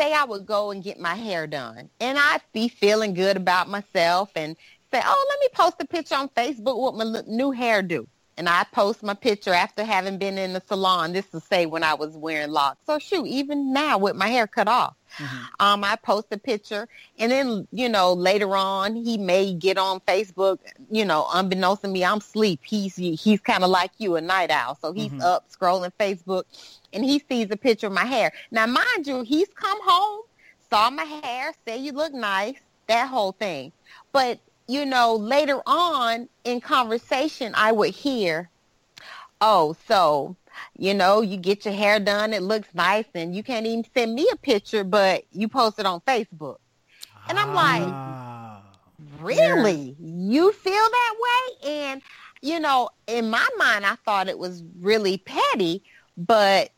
say I would go and get my hair done and I'd be feeling good about myself and say, oh, let me post a picture on Facebook with my new hairdo. And I post my picture after having been in the salon. This is say when I was wearing locks. So shoot, even now with my hair cut off, mm-hmm. um, I post a picture, and then you know later on he may get on Facebook. You know, unbeknownst to me, I'm sleep. He's he's kind of like you, a night owl. So he's mm-hmm. up scrolling Facebook, and he sees a picture of my hair. Now, mind you, he's come home, saw my hair, say you look nice, that whole thing. But you know, later on in conversation, I would hear, oh, so, you know, you get your hair done, it looks nice, and you can't even send me a picture, but you post it on Facebook. And I'm like, ah. really? Yeah. You feel that way? And, you know, in my mind, I thought it was really petty, but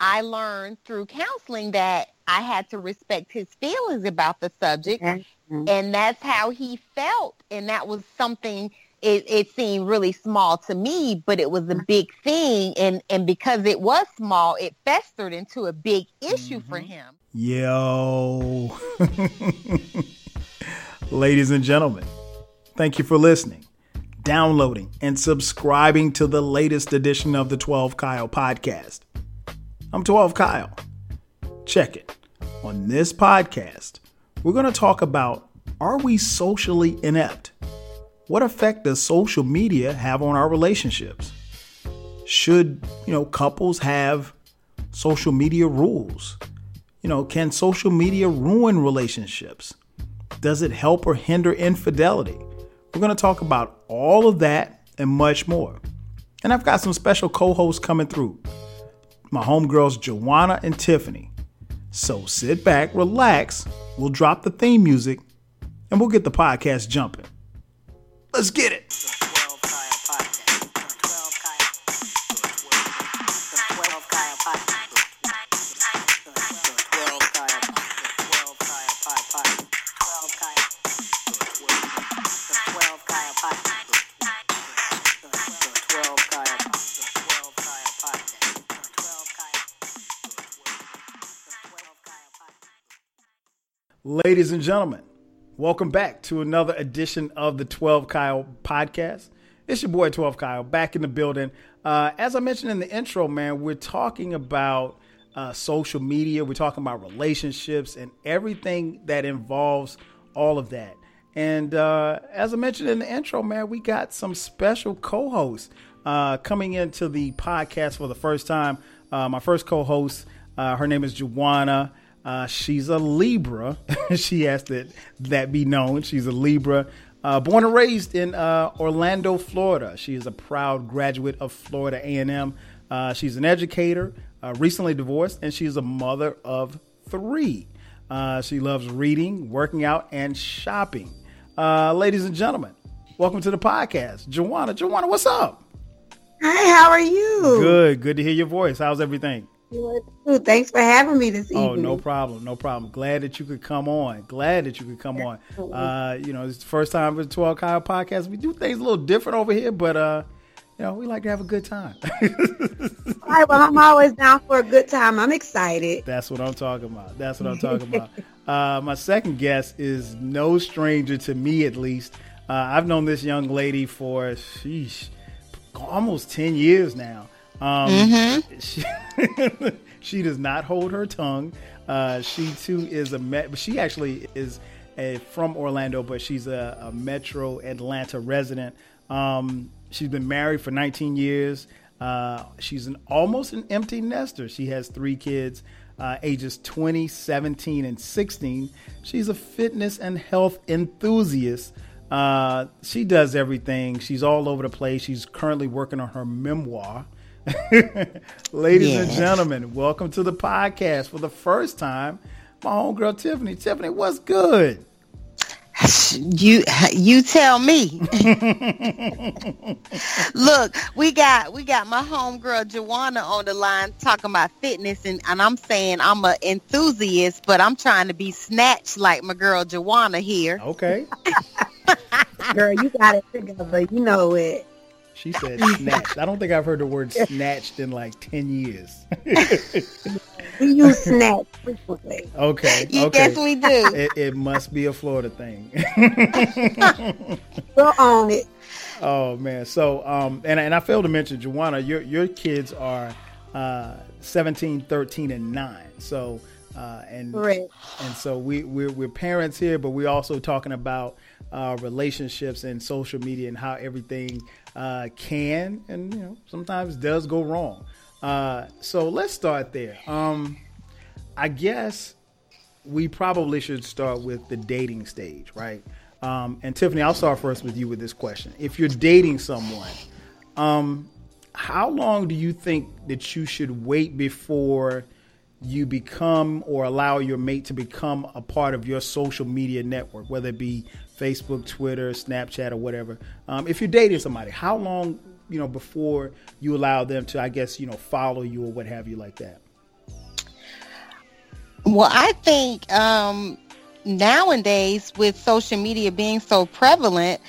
I learned through counseling that I had to respect his feelings about the subject. Mm-hmm. And that's how he felt. And that was something it, it seemed really small to me, but it was a big thing. And, and because it was small, it festered into a big issue mm-hmm. for him. Yo. Ladies and gentlemen, thank you for listening, downloading, and subscribing to the latest edition of the 12 Kyle podcast. I'm 12 Kyle. Check it. On this podcast, we're going to talk about are we socially inept? What effect does social media have on our relationships? Should, you know, couples have social media rules? You know, can social media ruin relationships? Does it help or hinder infidelity? We're going to talk about all of that and much more. And I've got some special co hosts coming through my homegirls Jawanna and Tiffany. So sit back, relax, we'll drop the theme music, and we'll get the podcast jumping. Let's get it. Ladies and gentlemen, welcome back to another edition of the 12 Kyle podcast. It's your boy 12 Kyle back in the building. Uh, as I mentioned in the intro, man, we're talking about uh, social media, we're talking about relationships and everything that involves all of that. And uh, as I mentioned in the intro, man, we got some special co hosts uh, coming into the podcast for the first time. Uh, my first co host, uh, her name is Jawanna. Uh, she's a Libra. she has to that be known. She's a Libra. Uh, born and raised in uh, Orlando, Florida. She is a proud graduate of Florida A&M. Uh, she's an educator, uh, recently divorced, and she's a mother of three. Uh, she loves reading, working out, and shopping. ladies and gentlemen, welcome to the podcast. Jawanna, Jawanna, what's up? Hi, how are you? Good. Good to hear your voice. How's everything? Thanks for having me this evening. Oh, no problem, no problem. Glad that you could come on. Glad that you could come on. Uh, you know, it's the first time for the 12 Kyle podcast. We do things a little different over here, but uh, you know, we like to have a good time. All right, well, I'm always down for a good time. I'm excited. That's what I'm talking about. That's what I'm talking about. Uh, my second guest is no stranger to me, at least. Uh, I've known this young lady for, sheesh, almost 10 years now. Um, mm-hmm. she, she, does not hold her tongue. Uh, she too is a met. She actually is a, from Orlando, but she's a, a Metro Atlanta resident. Um, she's been married for 19 years. Uh, she's an almost an empty nester. She has three kids, uh, ages 20, 17, and 16. She's a fitness and health enthusiast. Uh, she does everything. She's all over the place. She's currently working on her memoir. Ladies yes. and gentlemen, welcome to the podcast for the first time. My homegirl Tiffany. Tiffany, what's good? You you tell me. Look, we got we got my homegirl Jawanna on the line talking about fitness and, and I'm saying I'm an enthusiast, but I'm trying to be snatched like my girl Jawanna here. Okay. Girl, you got it together. You know it. She said snatched. I don't think I've heard the word snatched in like ten years. we use snatch frequently. Okay. You okay. guess we do. It, it must be a Florida thing. We'll own it. Oh man. So um and and I failed to mention Jawanna, your your kids are uh 17, 13 and 9. So uh and Correct. and so we we're, we're parents here, but we're also talking about uh relationships and social media and how everything uh can and you know sometimes does go wrong. Uh so let's start there. Um I guess we probably should start with the dating stage, right? Um, and Tiffany, I'll start first with you with this question. If you're dating someone, um, how long do you think that you should wait before you become or allow your mate to become a part of your social media network, whether it be Facebook, Twitter, Snapchat, or whatever? Um, if you're dating somebody, how long, you know, before you allow them to, I guess, you know, follow you or what have you like that? Well, I think um, nowadays, with social media being so prevalent,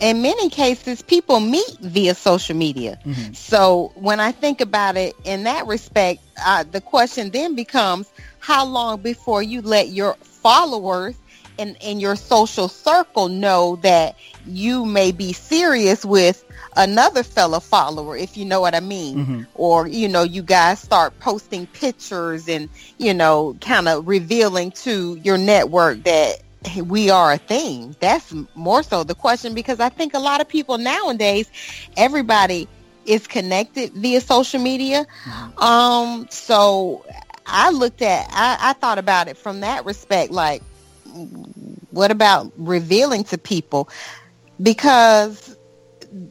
in many cases, people meet via social media. Mm-hmm. So when I think about it in that respect, uh, the question then becomes how long before you let your followers in, in your social circle know that you may be serious with another fellow follower, if you know what I mean. Mhm. Or, you know, you guys start posting pictures and, you know, kind of revealing to your network that we are a thing. That's more so the question because I think a lot of people nowadays, everybody is connected via social media. Um, so I looked at, I, I thought about it from that respect, like, what about revealing to people? Because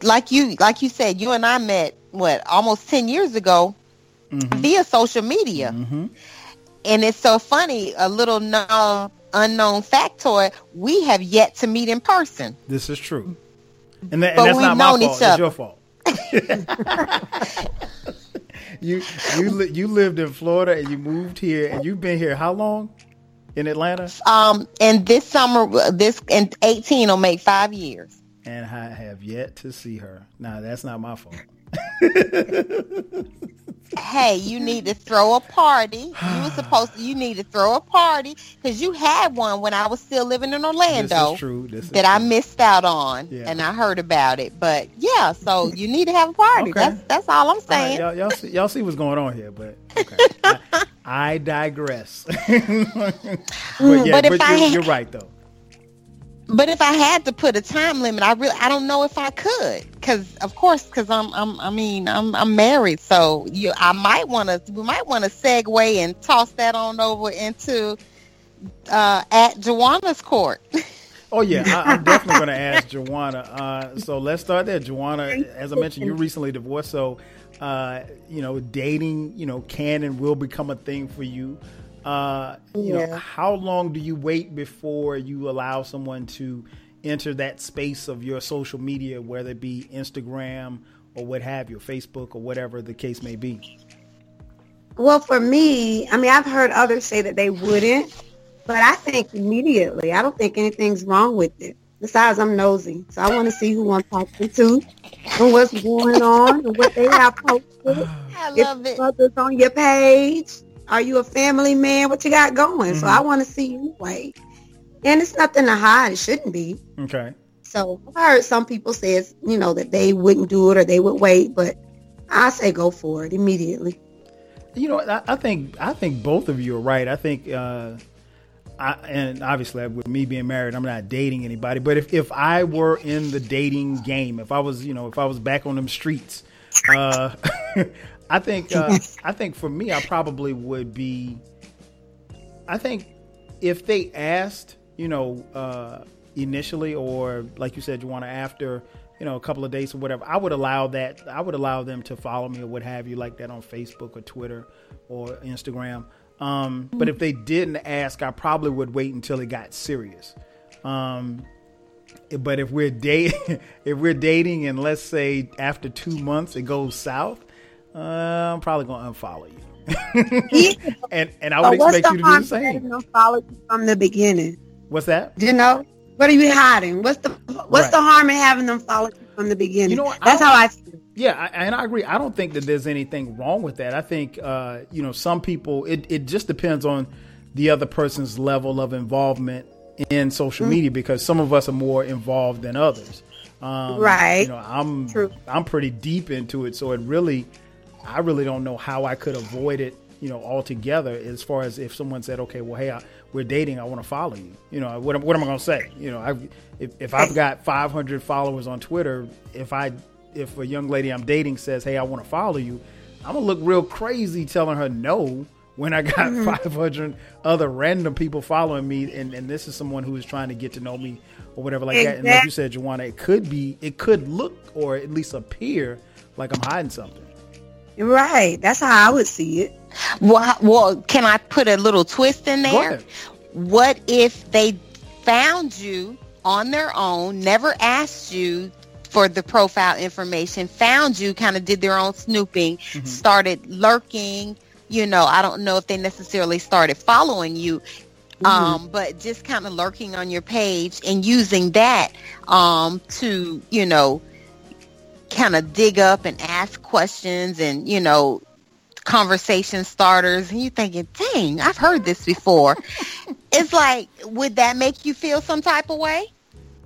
like you, like you said, you and I met, what, almost 10 years ago Mhm. via social media. Mhm. And it's so funny, a little known, unknown factoid, we have yet to meet in person. This is true, and, that, and But that's we've not my known fault. It's your fault. you you li- you lived in Florida and you moved here and you've been here how long in Atlanta? Um, and this summer, this and 18 will make five years. And I have yet to see her. Now that's not my fault. Hey, you need to throw a party. You were supposed to. You need to throw a party because you had one when I was still living in Orlando is true. That I missed out on, Yeah. and I heard about it. But yeah, so you need to have a party. Okay. That's that's all I'm All right, saying. y'all, y'all, see, y'all see what's going on here, but okay. I, I digress. but yeah, Mm, but but, if I you're, had- you're right though. But if I had to put a time limit, I really I don't know if I could because of course because I'm I'm I mean I'm I'm married, so you I might want to we might want to segue and toss that on over into uh, at Jawanna's court. Oh yeah, I, I'm definitely going to ask Jawanna. Uh, so let's start there. Jawanna, as I mentioned, you recently divorced, so uh, you know dating, you know, can and will become a thing for you. Uh, you know, how long do you wait before you allow someone to enter that space of your social media, whether it be Instagram or what have you, Facebook or whatever the case may be? Well, for me, I mean, I've heard others say that they wouldn't, but I think immediately. I don't think anything's wrong with it. Besides, I'm nosy, so I want to see who I'm talking to and what's going on and what they have posted. I If love it. others on your page, are you a family man? What you got going? So Mhm. I want to see you wait. And it's nothing to hide. It shouldn't be. Okay. So I've heard some people say, it's, you know, that they wouldn't do it or they would wait, but I say go for it immediately. You know, I, I think I think both of you are right. I think, uh, I, and obviously with me being married, I'm not dating anybody. But if, if I were in the dating game, if I was, you know, if I was back on them streets, uh, I think uh, I think for me, I probably would be. I think if they asked, you know, uh, initially, or like you said, you want to after, you know, a couple of days or whatever, I would allow that. I would allow them to follow me or what have you, like that on Facebook or Twitter or Instagram. Um, but if they didn't ask, I probably would wait until it got serious. Um, but if we're dating, if we're dating, and let's say after two months it goes south, uh, I'm probably gonna unfollow you. and and I would expect you to do the same. them follow you from the beginning? What's that? You know, what are you hiding? What's the what's Right. the harm in having them follow you from the beginning. You know what? That's I how I feel. Yeah, I, and I agree. I don't think that there's anything wrong with that. I think uh, you know some people. It it just depends on the other person's level of involvement in social Mm-hmm. media because some of us are more involved than others. Um, Right. You know, I'm True. I'm pretty deep into it, so it really, I really don't know how I could avoid it. You know, altogether. As far as if someone said, "Okay, well, hey, I, we're dating. I want to follow you." You know, what, am- what am I going to say? You know, I, if if I've got 500 followers on Twitter, if I if a young lady I'm dating says, "Hey, I want to follow you," I'm gonna look real crazy telling her no when I got mm-hmm. 500 other random people following me, and, and this is someone who is trying to get to know me or whatever like that. And like you said, Jawanna, it could be, it could look or at least appear like I'm hiding something. Right. That's how I would see it. Well, well, can I put a little twist in there? What if they found you on their own, never asked you for the profile information, found you, kind of did their own snooping, Mm-hmm. started lurking, you know, I don't know if they necessarily started following you, um, but just kind of lurking on your page and using that um, to, you know, kind of dig up and ask questions and, you know, conversation starters and you're thinking, dang, I've heard this before. it's like, would that make you feel some type of way?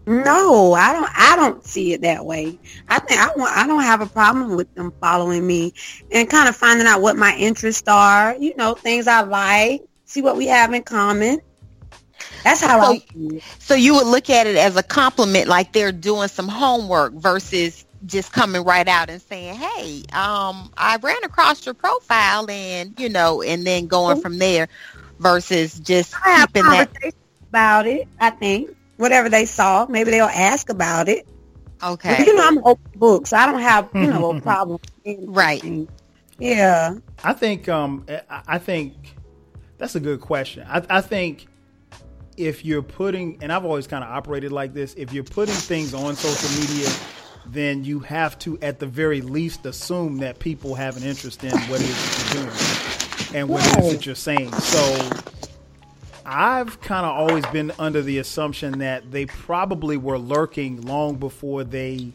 No, I don't. I don't see it that way. I think I want. I don't have a problem with them following me and kind of finding out what my interests are. You know, things I like. See what we have in common. That's how So- I. So you would look at it as a compliment, like they're doing some homework versus just coming right out and saying, "Hey, um, I ran across your profile," and you know, and then going from there, versus just I have keeping that. about it. I think whatever they saw, maybe they'll ask about it. Okay, You know, I'm open book, so I don't have you know a problem. Right. Yeah. I think um I- I think that's a good question. I, I think if you're putting and I've always kind of operated like this, if you're putting things on social media, then you have to at the very least assume that people have an interest in what it is that you're doing and what it is that you're saying. So I've kind of always been under the assumption that they probably were lurking long before they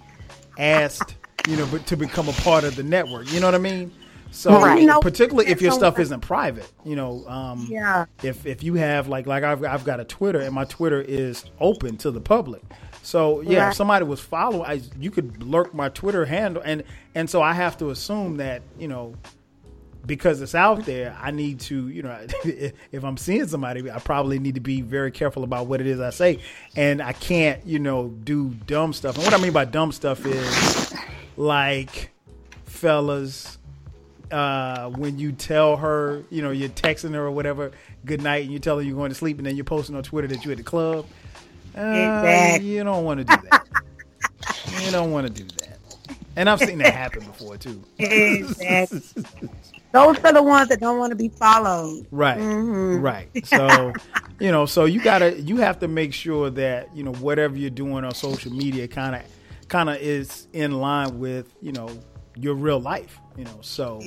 asked, you know, but to become a part of the network. You know what I mean? So Right. You particularly if your stuff isn't private, you know, um, Yeah. if if you have like like I've I've got a Twitter and my Twitter is open to the public. So yeah, Right. if somebody was following, I, you could lurk my Twitter handle, and and so I have to assume that you know because it's out there, I need to you know if I'm seeing somebody, I probably need to be very careful about what it is I say, and I can't you know do dumb stuff. And what I mean by dumb stuff is like fellas uh, when you tell her, you know, you're texting her or whatever, good night, and you tell her you're going to sleep, and then you're posting on Twitter that you're at the club. Uh, Exactly. You don't want to do that. you don't want to do that. And I've seen that happen before too. Exactly. Those are the ones that don't want to be followed. Right. Mhm. Right. So, you know, so you gotta, you have to make sure that you know whatever you're doing on social media kind of, kind of is in line with you know your real life. You know, so,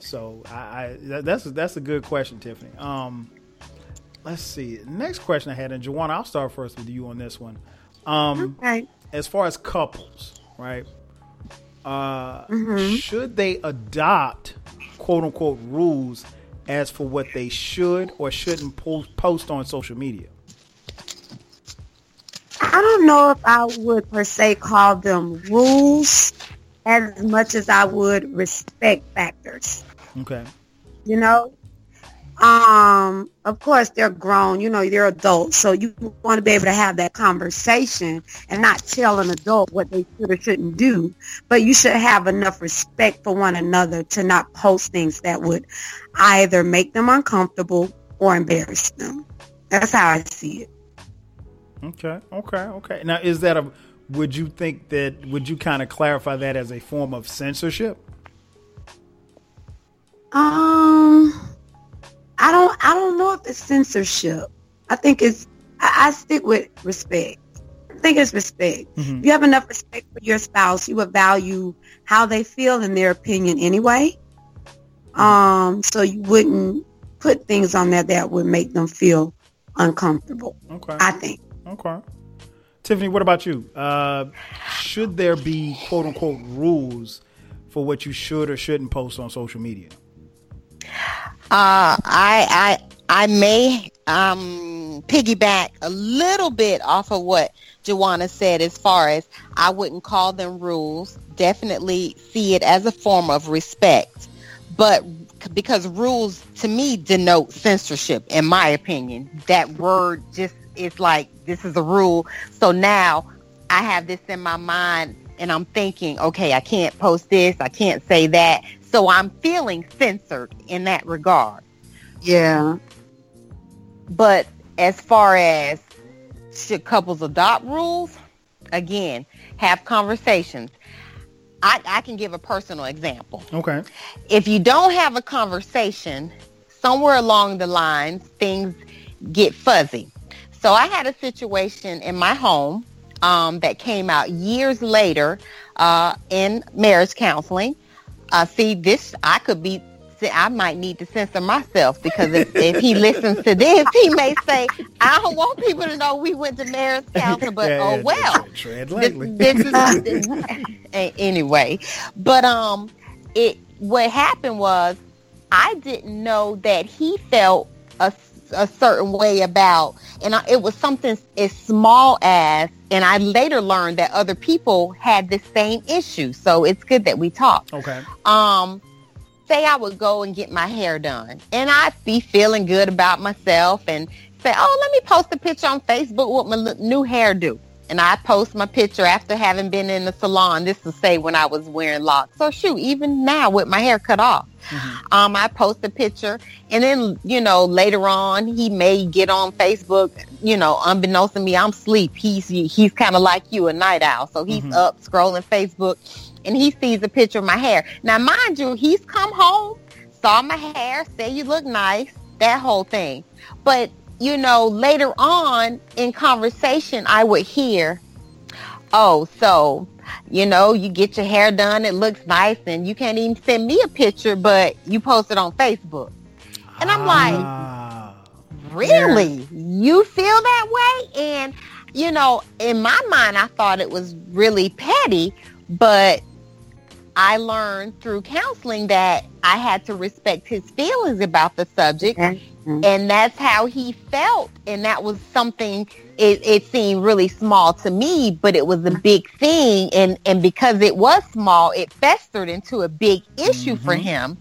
so I, I that's that's a good question, Tiffany. Um, let's see. Next question I had, and Jawanna, I'll start first with you on this one. Um, Okay. as far as couples, right? Uh, Mm-hmm. Should they adopt quote unquote rules as for what they should or shouldn't post, post on social media? I don't know if I would per se call them rules as much as I would respect factors. Okay. You know, um, of course they're grown. You know, they're adults, so you want to be able to have that conversation and not tell an adult what they should or shouldn't do. But you should have enough respect for one another to not post things that would either make them uncomfortable or embarrass them. That's how I see it. Okay. Okay. Okay. Now, is that a? Would you think that? Would you kind of clarify that as a form of censorship? Um, I don't. I don't know if it's censorship. I think it's. I, I stick with respect. I think it's respect. Mhm. If you have enough respect for your spouse, you would value how they feel and their opinion anyway. Um, so you wouldn't put things on there that would make them feel uncomfortable. Okay. I think. Okay. Tiffany, what about you? Uh, should there be quote unquote rules for what you should or shouldn't post on social media? Uh, I I I may um, piggyback a little bit off of what Jawanna said as far as I wouldn't call them rules. Definitely see it as a form of respect. But because rules to me denote censorship in my opinion. That word just is like this is a rule. So now I have this in my mind and I'm thinking, okay, I can't post this, I can't say that. So I'm feeling censored in that regard. Yeah. But as far as should couples adopt rules, again, have conversations. I, I can give a personal example. Okay. If you don't have a conversation, somewhere along the lines, things get fuzzy. So I had a situation in my home um, that came out years later uh, in marriage counseling. Uh, see, this I could be. I might need to censor myself because if, if he listens to this, he may say, "I don't want people to know we went to marriage counseling." But Yeah, oh yeah, well, tread this, lightly. this is this, anyway. But um, it what happened was I didn't know that he felt a, a certain way about, and I, it was something as small as, and I later learned that other people had the same issue. So it's good that we talk. Okay. Um, say I would go and get my hair done, and I'd be feeling good about myself, and say, "Oh, let me post a picture on Facebook with my l- new hairdo." And I post my picture after having been in the salon. This to say when I was wearing locks. So shoot, even now with my hair cut off, um, I post a picture, and then you know later on he may get on Facebook. You know, unbeknownst to me, I'm asleep. He's he's kind of like you, a night owl. So he's Mhm. up scrolling Facebook, and he sees a picture of my hair. Now, mind you, he's come home, saw my hair, say you look nice, that whole thing. But you know, later on in conversation, I would hear, "Oh, so." You know, you get your hair done, it looks nice, and you can't even send me a picture, but you post it on Facebook. And I'm like, Ah. really you feel that way and you know in my mind i thought it was really petty but i learned through counseling that i had to respect his feelings about the subject Mhm. and that's how he felt and that was something it, it seemed really small to me but it was a big thing and and because it was small it festered into a big issue for Mhm. him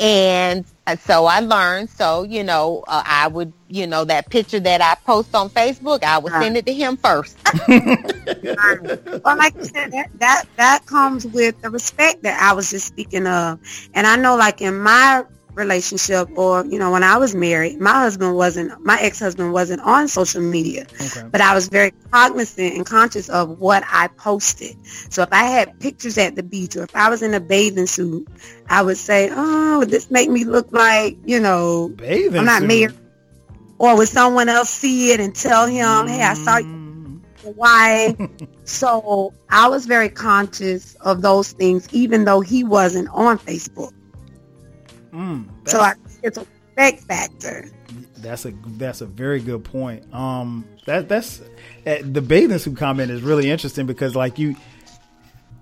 and uh, so I learned. So you know, uh, I would, you know, that picture that I post on Facebook, I would send it to him first. Well, like you said, that, that that comes with the respect that I was just speaking of. And I know, like in my relationship, or you know, when I was married, my husband wasn't, my ex-husband wasn't on social media, Okay. but I was very cognizant and conscious of what I posted. So if I had pictures at the beach, or if I was in a bathing suit, I would say, "Oh, would this make me look like you know Bathing I'm not suit. married. Or would someone else see it and tell him, hey, I saw you Mm. why? so I was very conscious of those things, even though he wasn't on Facebook. Mm, So I, it's a respect factor. That's a that's a very good point. Um, that that's uh, the bathing suit comment is really interesting because like you,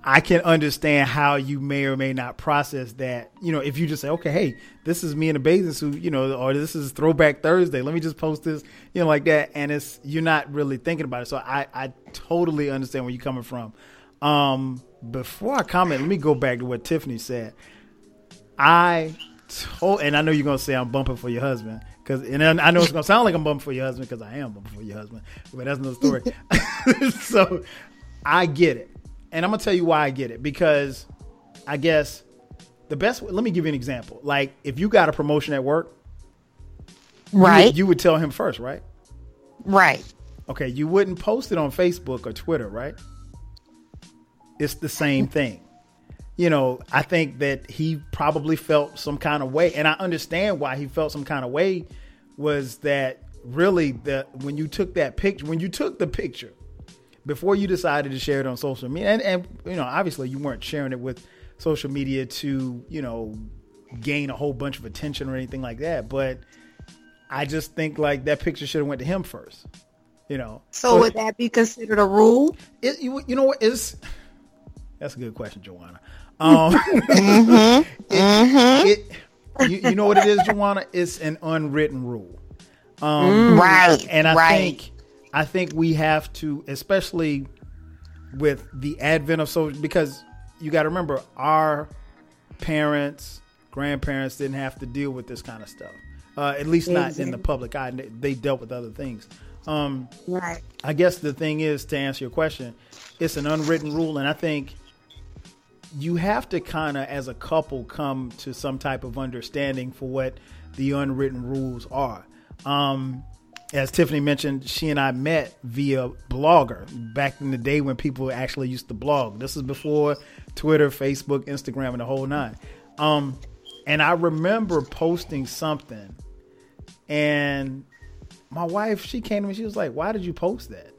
I can understand how you may or may not process that. You know, if you just say, okay, hey, this is me in a bathing suit, you know, or this is Throwback Thursday. Let me just post this, you know, like that, and it's you're not really thinking about it. So I I totally understand where you're coming from. Um, before I comment, let me go back to what Tiffany said. I told, and I know you're gonna say I'm bumping for your husband, because and then I know it's gonna sound like I'm bumping for your husband because I am bumping for your husband, but that's another story. so I get it, and I'm gonna tell you why I get it because I guess the best. Let me give you an example. Like if you got a promotion at work, you would- Right, you would tell him first, right? right. Okay, you wouldn't post it on Facebook or Twitter, right? It's the same thing. You know, I think that he probably felt some kind of way, and I understand why he felt some kind of way was that really the when you took that picture, when you took the picture before you decided to share it on social media, and, and you know, obviously you weren't sharing it with social media to, you know, gain a whole bunch of attention or anything like that, but I just think like that picture should have went to him first You know. So would that be considered a rule? It, you, you know what is? That's a good question, Jawanna. Um, it, it- you, you know what it is, Jawanna? It's an unwritten rule. Um, Right. and I right. think I think we have to, especially with the advent of social, because you got to remember our parents, grandparents didn't have to deal with this kind of stuff. Uh, at least not in the public eye. They- They dealt with other things. Um, Right. I guess the thing is to answer your question, it's an unwritten rule, and I think you have to kind of, as a couple, come to some type of understanding for what the unwritten rules are. Um, as Tiffany mentioned, she and I met via Blogger back in the day when people actually used to blog. This is before Twitter, Facebook, Instagram, and the whole nine. Um, and I remember posting something, and my wife, she came to me, she was like, "Why did you post that?"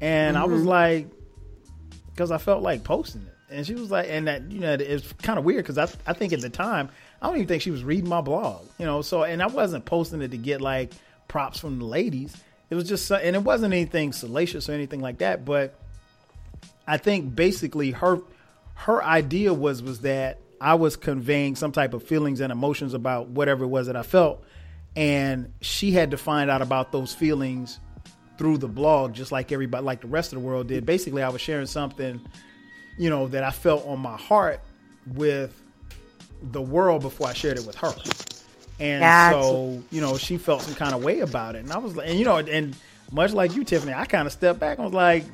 And I was like, "Because I felt like posting it." And she was like, and that you know, it's kind of weird because I I think at the time I don't even think she was reading my blog, you know. So and I wasn't posting it to get like props from the ladies. It was just, and it wasn't anything salacious or anything like that. But I think basically her her idea was was that I was conveying some type of feelings and emotions about whatever it was that I felt, and she had to find out about those feelings through the blog, just like everybody, like the rest of the world did. Basically, I was sharing something, you know, that I felt on my heart with the world before I shared it with her. And Gotcha. so, you know, she felt some kind of way about it. And I was like, and you know, and much like you, Tiffany, I kind of stepped back. I was like,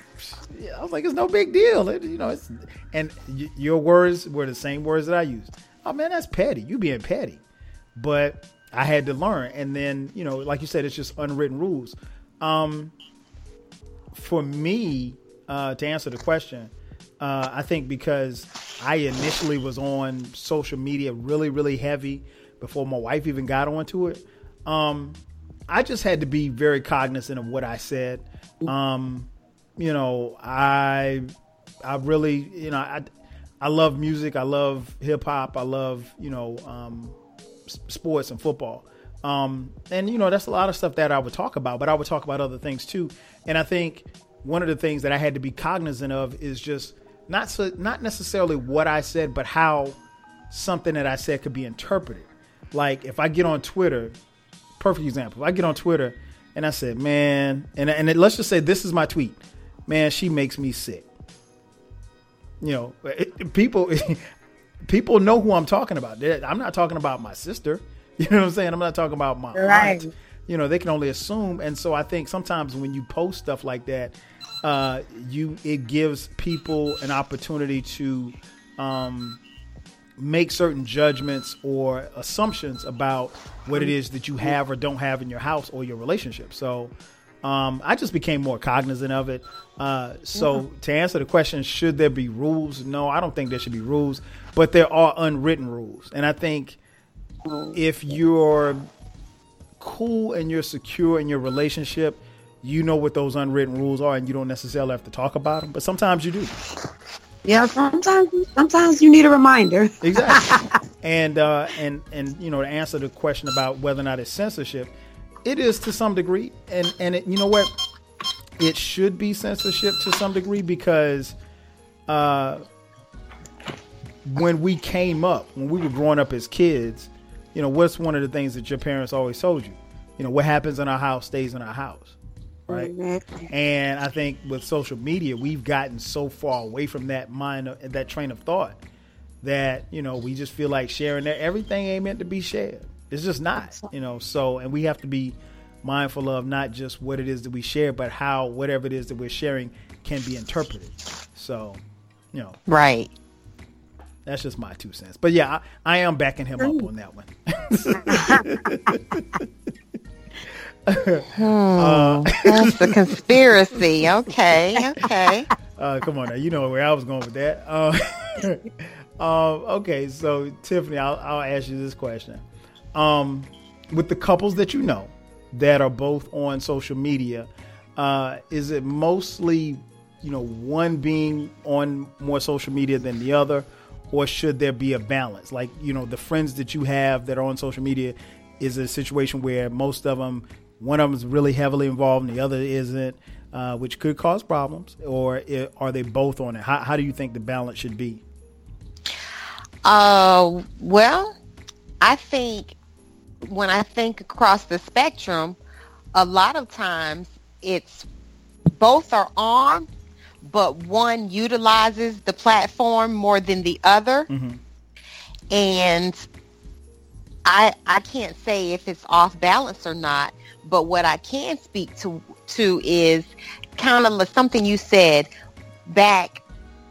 I was like, it's no big deal. It, you know, it's, and y- your words were the same words that I used. Oh man, that's petty. You being petty. But I had to learn. And then, you know, like you said, it's just unwritten rules. Um, for me, uh, to answer the question, uh, I think because I initially was on social media really, really heavy before my wife even got onto it. Um, I just had to be very cognizant of what I said. Um, you know, I, I really, you know, I, I love music. I love hip hop. I love, you know, um, sports and football. Um, and you know, that's a lot of stuff that I would talk about, but I would talk about other things too. And I think one of the things that I had to be cognizant of is just not so, not necessarily what I said, but how something that I said could be interpreted. Like if I get on Twitter, perfect example. If I get on Twitter and I said, "Man," and and it, let's just say this is my tweet, "Man, she makes me sick." You know, it- it- people people know who I'm talking about. I'm not talking about my sister. You know what I'm saying? I'm not talking about my Right. aunt. You know, they can only assume. And so I think sometimes when you post stuff like that, uh, you it gives people an opportunity to um, make certain judgments or assumptions about what it is that you have or don't have in your house or your relationship. So um, I just became more cognizant of it. Uh, so to answer the question, should there be rules? No, I don't think there should be rules, but there are unwritten rules, and I think if you're cool and you're secure in your relationship, you know what those unwritten rules are, and you don't necessarily have to talk about them. But sometimes you do. Yeah, sometimes sometimes you need a reminder. Exactly. and uh, and and you know to answer the question about whether or not it's censorship, it is to some degree, and and it, you know what, it should be censorship to some degree because uh, when we came up, when we were growing up as kids, you know what's one of the things that your parents always told you, you know what happens in our house stays in our house, right? Exactly. And I think with social media, we've gotten so far away from that mind, of, that train of thought, that you know we just feel like sharing that everything ain't meant to be shared. It's just not, you know. So, and we have to be mindful of not just what it is that we share, but how whatever it is that we're sharing can be interpreted. So, you know, Right. that's just my two cents. But yeah, I, I am backing him up on that one. That's the conspiracy. Okay. Okay. Uh, come on now, you know where I was going with that. Uh, um, okay, so Tiffany, I'll, I'll ask you this question: um, with the couples that you know that are both on social media, uh, is it mostly, you know, one being on more social media than the other, or should there be a balance? Like, you know, the friends that you have that are on social media, is a situation where most of them one of them is really heavily involved and the other isn't, uh, which could cause problems, or are they both on it? How, how do you think the balance should be? Uh, well, I think when I think across the spectrum, a lot of times it's both are on, but one utilizes the platform more than the other. Mm-hmm. And I I can't say if it's off balance or not, but what I can speak to to is kind of something you said back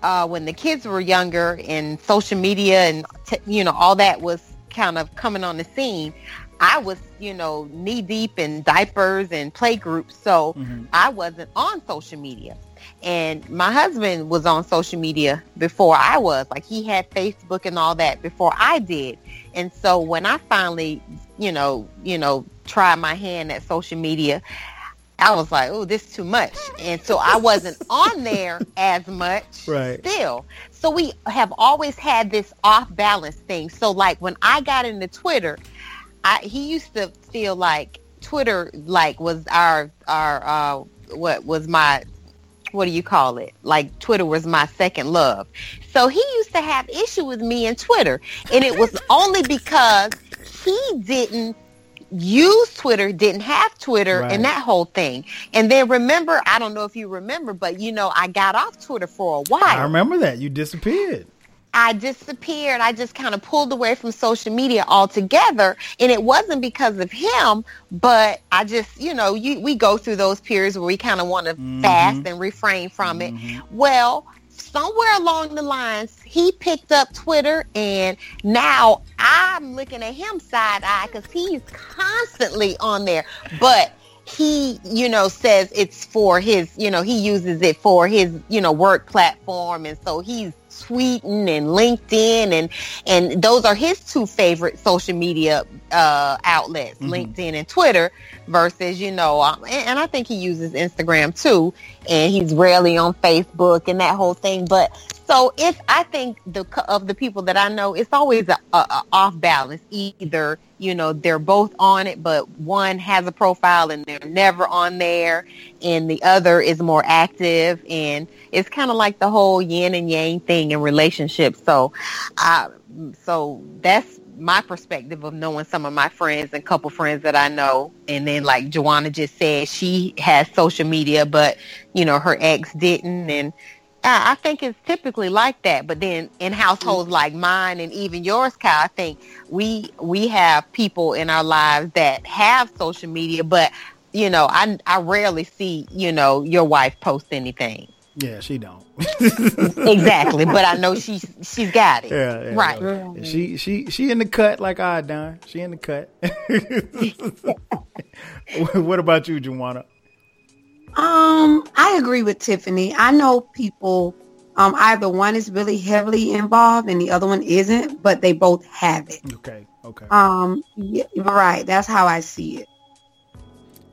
uh, when the kids were younger and social media and t- you know all that was kind of coming on the scene. I was, you know, knee deep in diapers and play groups, so mm-hmm. I wasn't on social media. And my husband was on social media before I was. Like he had Facebook and all that before I did. And so when I finally, you know, you know, tried my hand at social media, I was like, oh, this is too much. And so I wasn't on there as much right. still. So we have always had this off balance thing. So like when I got into Twitter, I, he used to feel like Twitter like was our our uh, what was my what do you call it? Like Twitter was my second love. So he used to have issue with me and Twitter, and it was only because he didn't use Twitter, didn't have Twitter, right. and that whole thing. And then remember, I don't know if you remember, but you know, I got off Twitter for a while. I remember that you disappeared. I disappeared. I just kind of pulled away from social media altogether. And it wasn't because of him, but I just, you know, you, we go through those periods where we kind of want to mm-hmm. fast and refrain from mm-hmm. it. Well, somewhere along the lines, he picked up Twitter and now I'm looking at him side eye because he's constantly on there. But he, you know, says it's for his, you know, he uses it for his, you know, work platform. And so he's tweeting and LinkedIn and and those are his two favorite social media uh, outlets, mm-hmm. LinkedIn and Twitter versus, you know, um, and, and, I think he uses Instagram too and he's rarely on Facebook and that whole thing. But so if I think the of the people that I know, it's always a, a, a off balance. Either you know they're both on it, but one has a profile and they're never on there, and the other is more active. And it's kind of like the whole yin and yang thing in relationships. So, uh, so that's my perspective of knowing some of my friends and couple friends that I know. And then like Jawanna just said, she has social media, but you know, her ex didn't. And I think it's typically like that. But then in households mm-hmm. like mine and even yours, Kyle, I think we we have people in our lives that have social media, but you know, I I rarely see you know your wife post anything. Yeah, she don't. exactly, but I know she's she's got it. Yeah, yeah right. Yeah. She she she in the cut like I done. She in the cut. what about you, Jawanna? Um, I agree with Tiffany. I know people. Um, either one is really heavily involved and the other one isn't, but they both have it. Okay. Okay. Um. Yeah. Right. That's how I see it.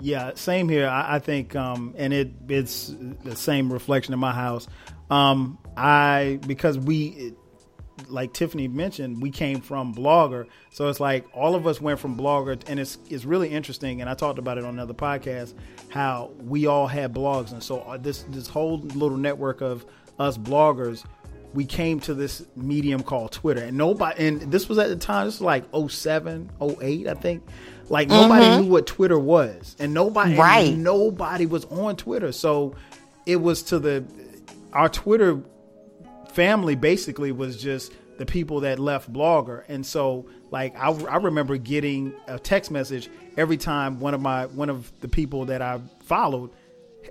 Yeah, same here. I, I think, um, and it it's the same reflection in my house. Um, I because we, like Tiffany mentioned, we came from Blogger, so it's like all of us went from Blogger, and it's it's really interesting. And I talked about it on another podcast how we all had blogs, and so uh, this this whole little network of us bloggers we came to this medium called Twitter. And nobody, and this was at the time, this was like 07, 08, I think. Like nobody mm-hmm. knew what Twitter was, and nobody right. And nobody was on Twitter. So it was to the our Twitter family basically was just the people that left Blogger, and so like I, I remember getting a text message every time one of my one of the people that I followed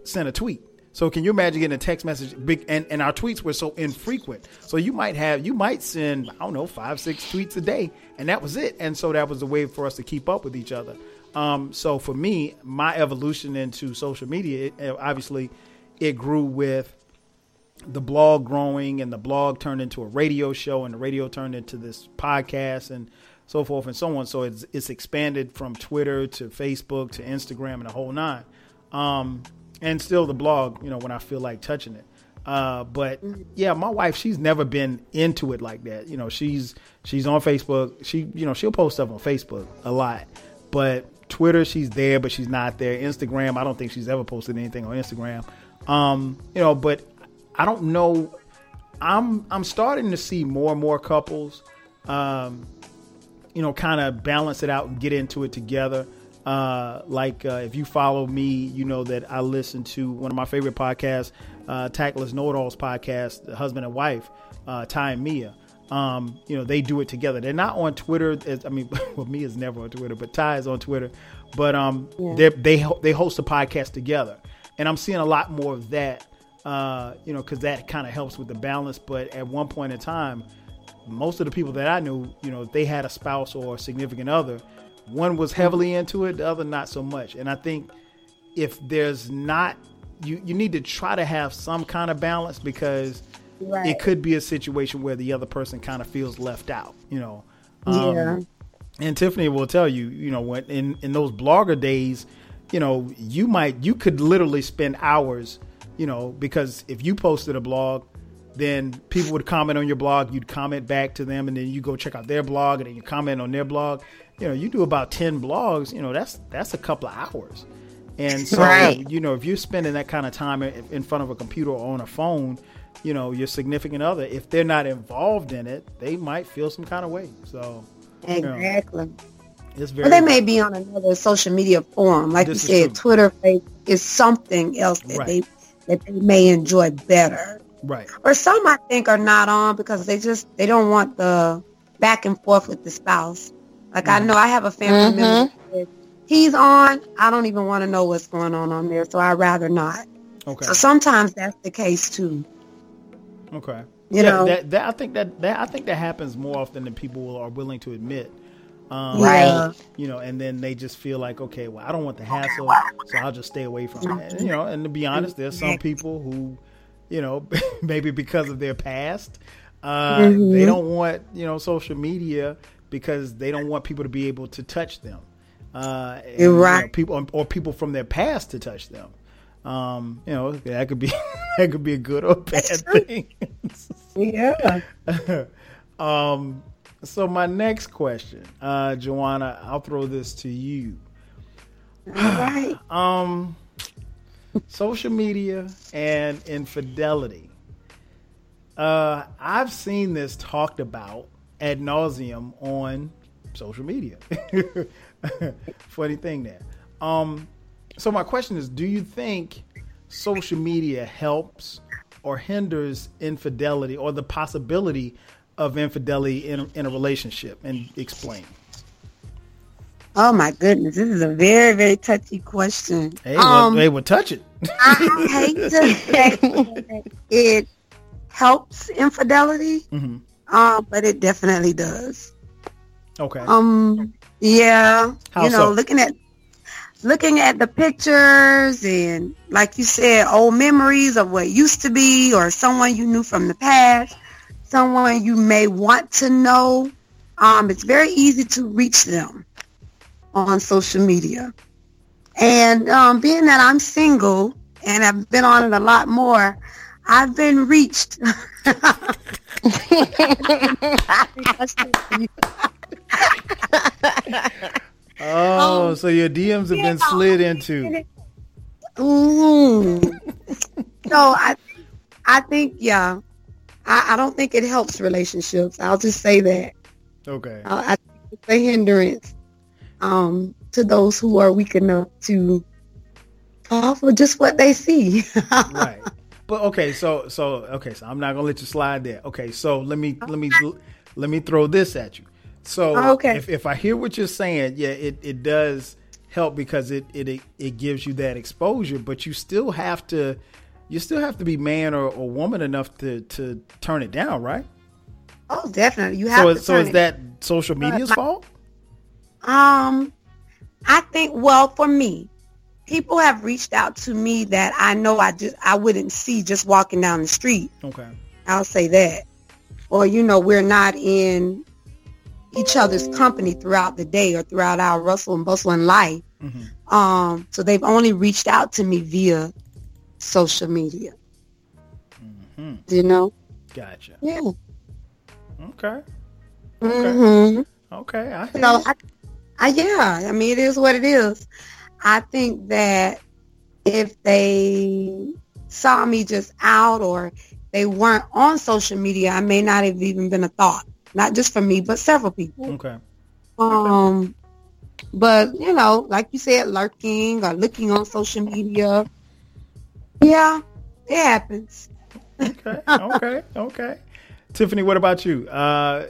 sent a tweet. So can you imagine getting a text message? Big and, and our tweets were so infrequent. So you might have you might send I don't know five six tweets a day, and that was it. And so that was a way for us to keep up with each other. Um, so for me, my evolution into social media, it, obviously, it grew with the blog growing, and the blog turned into a radio show, and the radio turned into this podcast, and so forth and so on. So it's it's expanded from Twitter to Facebook to Instagram and the whole nine. Um, and still the blog, you know, when I feel like touching it. Uh, but yeah, my wife, she's never been into it like that. You know, she's she's on Facebook. She, you know, she'll post stuff on Facebook a lot, but Twitter, she's there, but she's not there. Instagram, I don't think she's ever posted anything on Instagram. Um, you know, but I don't know. I'm I'm starting to see more and more couples, um, you know, kind of balance it out and get into it together. Uh, like uh, if you follow me, you know that I listen to one of my favorite podcasts, uh, Tactless Know It Alls podcast, the husband and wife, uh, Ty and Mia. Um, you know, they do it together. They're not on Twitter. As, I mean, well, Mia's never on Twitter, but Ty is on Twitter. But um, yeah. they they host a podcast together, and I'm seeing a lot more of that. Uh, you know, because that kind of helps with the balance. But at one point in time, most of the people that I knew, you know, they had a spouse or a significant other. One was heavily into it, the other not so much. And I think if there's not, you you need to try to have some kind of balance because right. it could be a situation where the other person kind of feels left out, you know. Um, yeah. And Tiffany will tell you, you know, when in in those blogger days, you know, you might you could literally spend hours, you know, because if you posted a blog, then people would comment on your blog, you'd comment back to them, and then you go check out their blog, and then you comment on their blog. You know, you do about ten blogs. You know, that's that's a couple of hours. And so, right. you know, if you're spending that kind of time in front of a computer or on a phone, you know your significant other if they're not involved in it they might feel some kind of way so exactly you know, it's very well, they may be on another social media forum like you said twitter Facebook is something else that right. they that they may enjoy better right or some i think are not on because they just they don't want the back and forth with the spouse like mm-hmm. i know i have a family mm-hmm. member he's on i don't even want to know what's going on on there so i'd rather not okay so sometimes that's the case too Okay. You yeah, know, that, that I think that, that I think that happens more often than people are willing to admit. Um, right. You know, and then they just feel like, okay, well, I don't want the hassle, so I'll just stay away from it. And, you know, and to be honest, there's some people who, you know, maybe because of their past, uh, mm-hmm. they don't want you know social media because they don't want people to be able to touch them. Uh, and, right. You know, people or people from their past to touch them. Um, you know, that could be that could be a good or bad thing. yeah. um, so my next question, uh, Jawanna, I'll throw this to you. All right. um, social media and infidelity. Uh, I've seen this talked about ad nauseum on social media. Funny thing there. Um, so my question is, do you think social media helps or hinders infidelity or the possibility of infidelity in, in a relationship? And explain. Oh my goodness, this is a very very touchy question. Hey, um, well, they would touch it. I hate to say it helps infidelity, mm-hmm. uh, but it definitely does. Okay. Um. Yeah. How you know, so? looking at looking at the pictures and like you said old memories of what used to be or someone you knew from the past someone you may want to know um, it's very easy to reach them on social media and um, being that i'm single and i've been on it a lot more i've been reached Oh, um, so your DMs have been slid into. Mm. so I, I think yeah, I, I, don't think it helps relationships. I'll just say that. Okay. Uh, I think it's a hindrance um, to those who are weak enough to fall for just what they see. right. But okay, so so okay, so I'm not gonna let you slide there. Okay, so let me let me let me throw this at you. So okay. if, if I hear what you're saying, yeah, it, it does help because it, it it gives you that exposure, but you still have to you still have to be man or, or woman enough to to turn it down, right? Oh, definitely. You have so, to. So is that social media's fault? Um, I think. Well, for me, people have reached out to me that I know I just I wouldn't see just walking down the street. Okay. I'll say that. Or you know, we're not in each other's company throughout the day or throughout our rustle and bustle in life. Mm-hmm. Um, so they've only reached out to me via social media. Mm-hmm. You know? Gotcha. Yeah. Okay. Okay. Mm-hmm. Okay. I you know, I, Uh, yeah, I mean, it is what it is. I think that if they saw me just out or they weren't on social media, I may not have even been a thought. Not just for me, but several people. Okay. Um, but you know, like you said, lurking or looking on social media. Yeah, it happens. Okay. Okay. okay. Tiffany, what about you? Uh,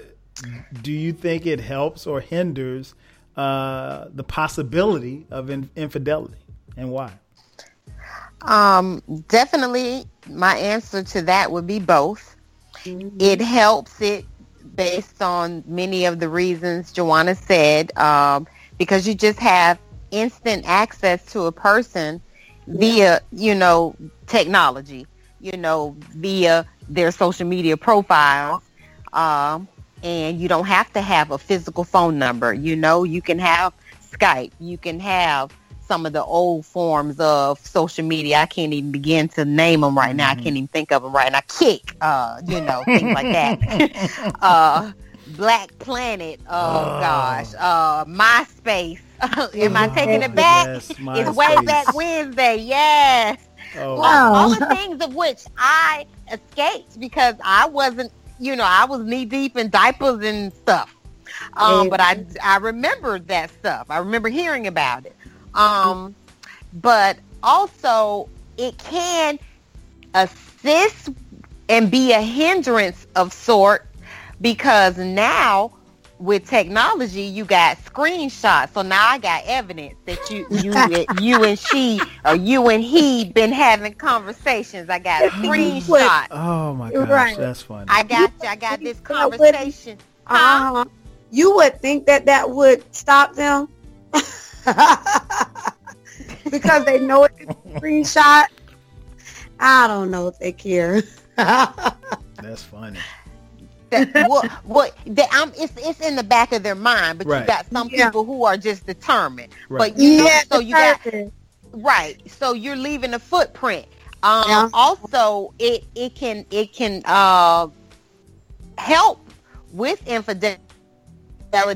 do you think it helps or hinders uh, the possibility of in- infidelity, and why? Um, definitely, my answer to that would be both. Mm-hmm. It helps it based on many of the reasons Jawanna said, um, because you just have instant access to a person via, you know, technology, you know, via their social media profiles. Um, and you don't have to have a physical phone number. You know, you can have Skype. You can have some of the old forms of social media. I can't even begin to name them right now. Mm-hmm. I can't even think of them right now. Kik, uh, you know, things like that. uh, Black Planet. Oh, oh. gosh. Uh, MySpace. Am I taking it back? Yes, it's way back Wednesday. Yes. Oh. Well, all the things of which I escaped because I wasn't, you know, I was knee deep in diapers and stuff. Um, but I, I remember that stuff. I remember hearing about it. Um, but also it can assist and be a hindrance of sort because now with technology you got screenshots so now i got evidence that you you you and she or you and he been having conversations i got a screenshot oh my gosh right. that's funny i got i got this conversation uh-huh. huh? you would think that that would stop them because they know it's a screenshot. I don't know if they care. That's funny. That, what what that I'm it's it's in the back of their mind, but right. you got some yeah. people who are just determined. Right. But you know, yeah, so you got right. So you're leaving a footprint. Um, yeah. Also, it it can it can uh, help with infidelity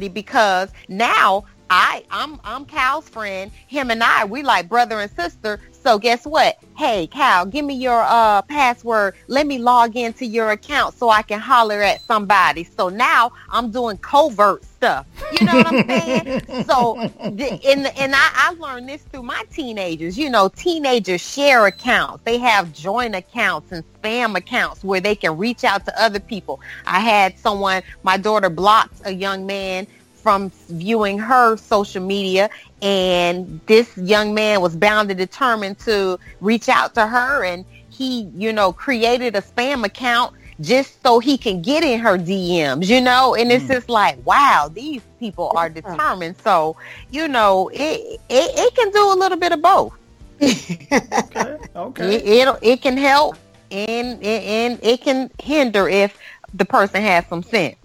because now I I'm I'm Cal's friend. Him and I, we like brother and sister. So guess what? Hey Cal, give me your uh password. Let me log into your account so I can holler at somebody. So now I'm doing covert stuff. You know what I'm saying? so the, and and I, I learned this through my teenagers. You know, teenagers share accounts. They have joint accounts and spam accounts where they can reach out to other people. I had someone, my daughter blocked a young man from viewing her social media and this young man was bound and determined to reach out to her and he you know created a spam account just so he can get in her DMs, you know, and it's mm. just like, wow, these people are determined. So, you know, it it, it can do a little bit of both. okay. Okay. It, it, it can help and and it can hinder if the person has some sense.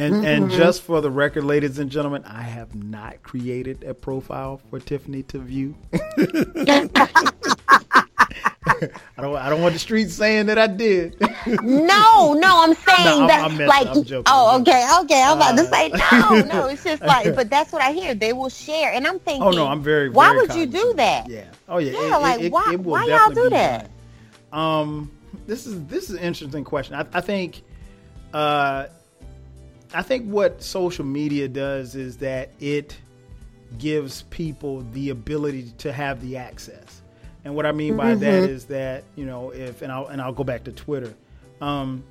And mm-hmm. and just for the record, ladies and gentlemen, I have not created a profile for Tiffany to view. I don't I don't want the streets saying that I did. no, no, I'm saying no, that I'm, I'm like oh okay, okay. I'm about uh, to say no, no. It's just like but that's what I hear. They will share and I'm thinking Oh no, I'm very, very Why would you do that? Yeah. Oh yeah. Yeah, it, like it, why it why y'all do that? Um this is this is an interesting question. I, I think uh I think what social media does is that it gives people the ability to have the access. And what I mean by mm-hmm. that is that, you know, if and I'll and I'll go back to Twitter. Um,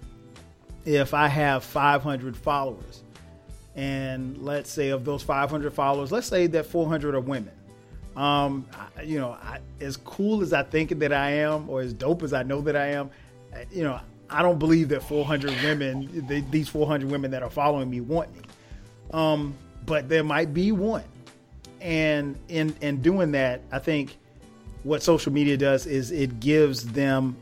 if I have 500 followers and let's say of those 500 followers, let's say that 400 are women. Um, I, you know, I, as cool as I think that I am or as dope as I know that I am, you know, I don't believe that 400 women, they, these 400 women that are following me want me. Um, but there might be one. And in in doing that, I think what social media does is it gives them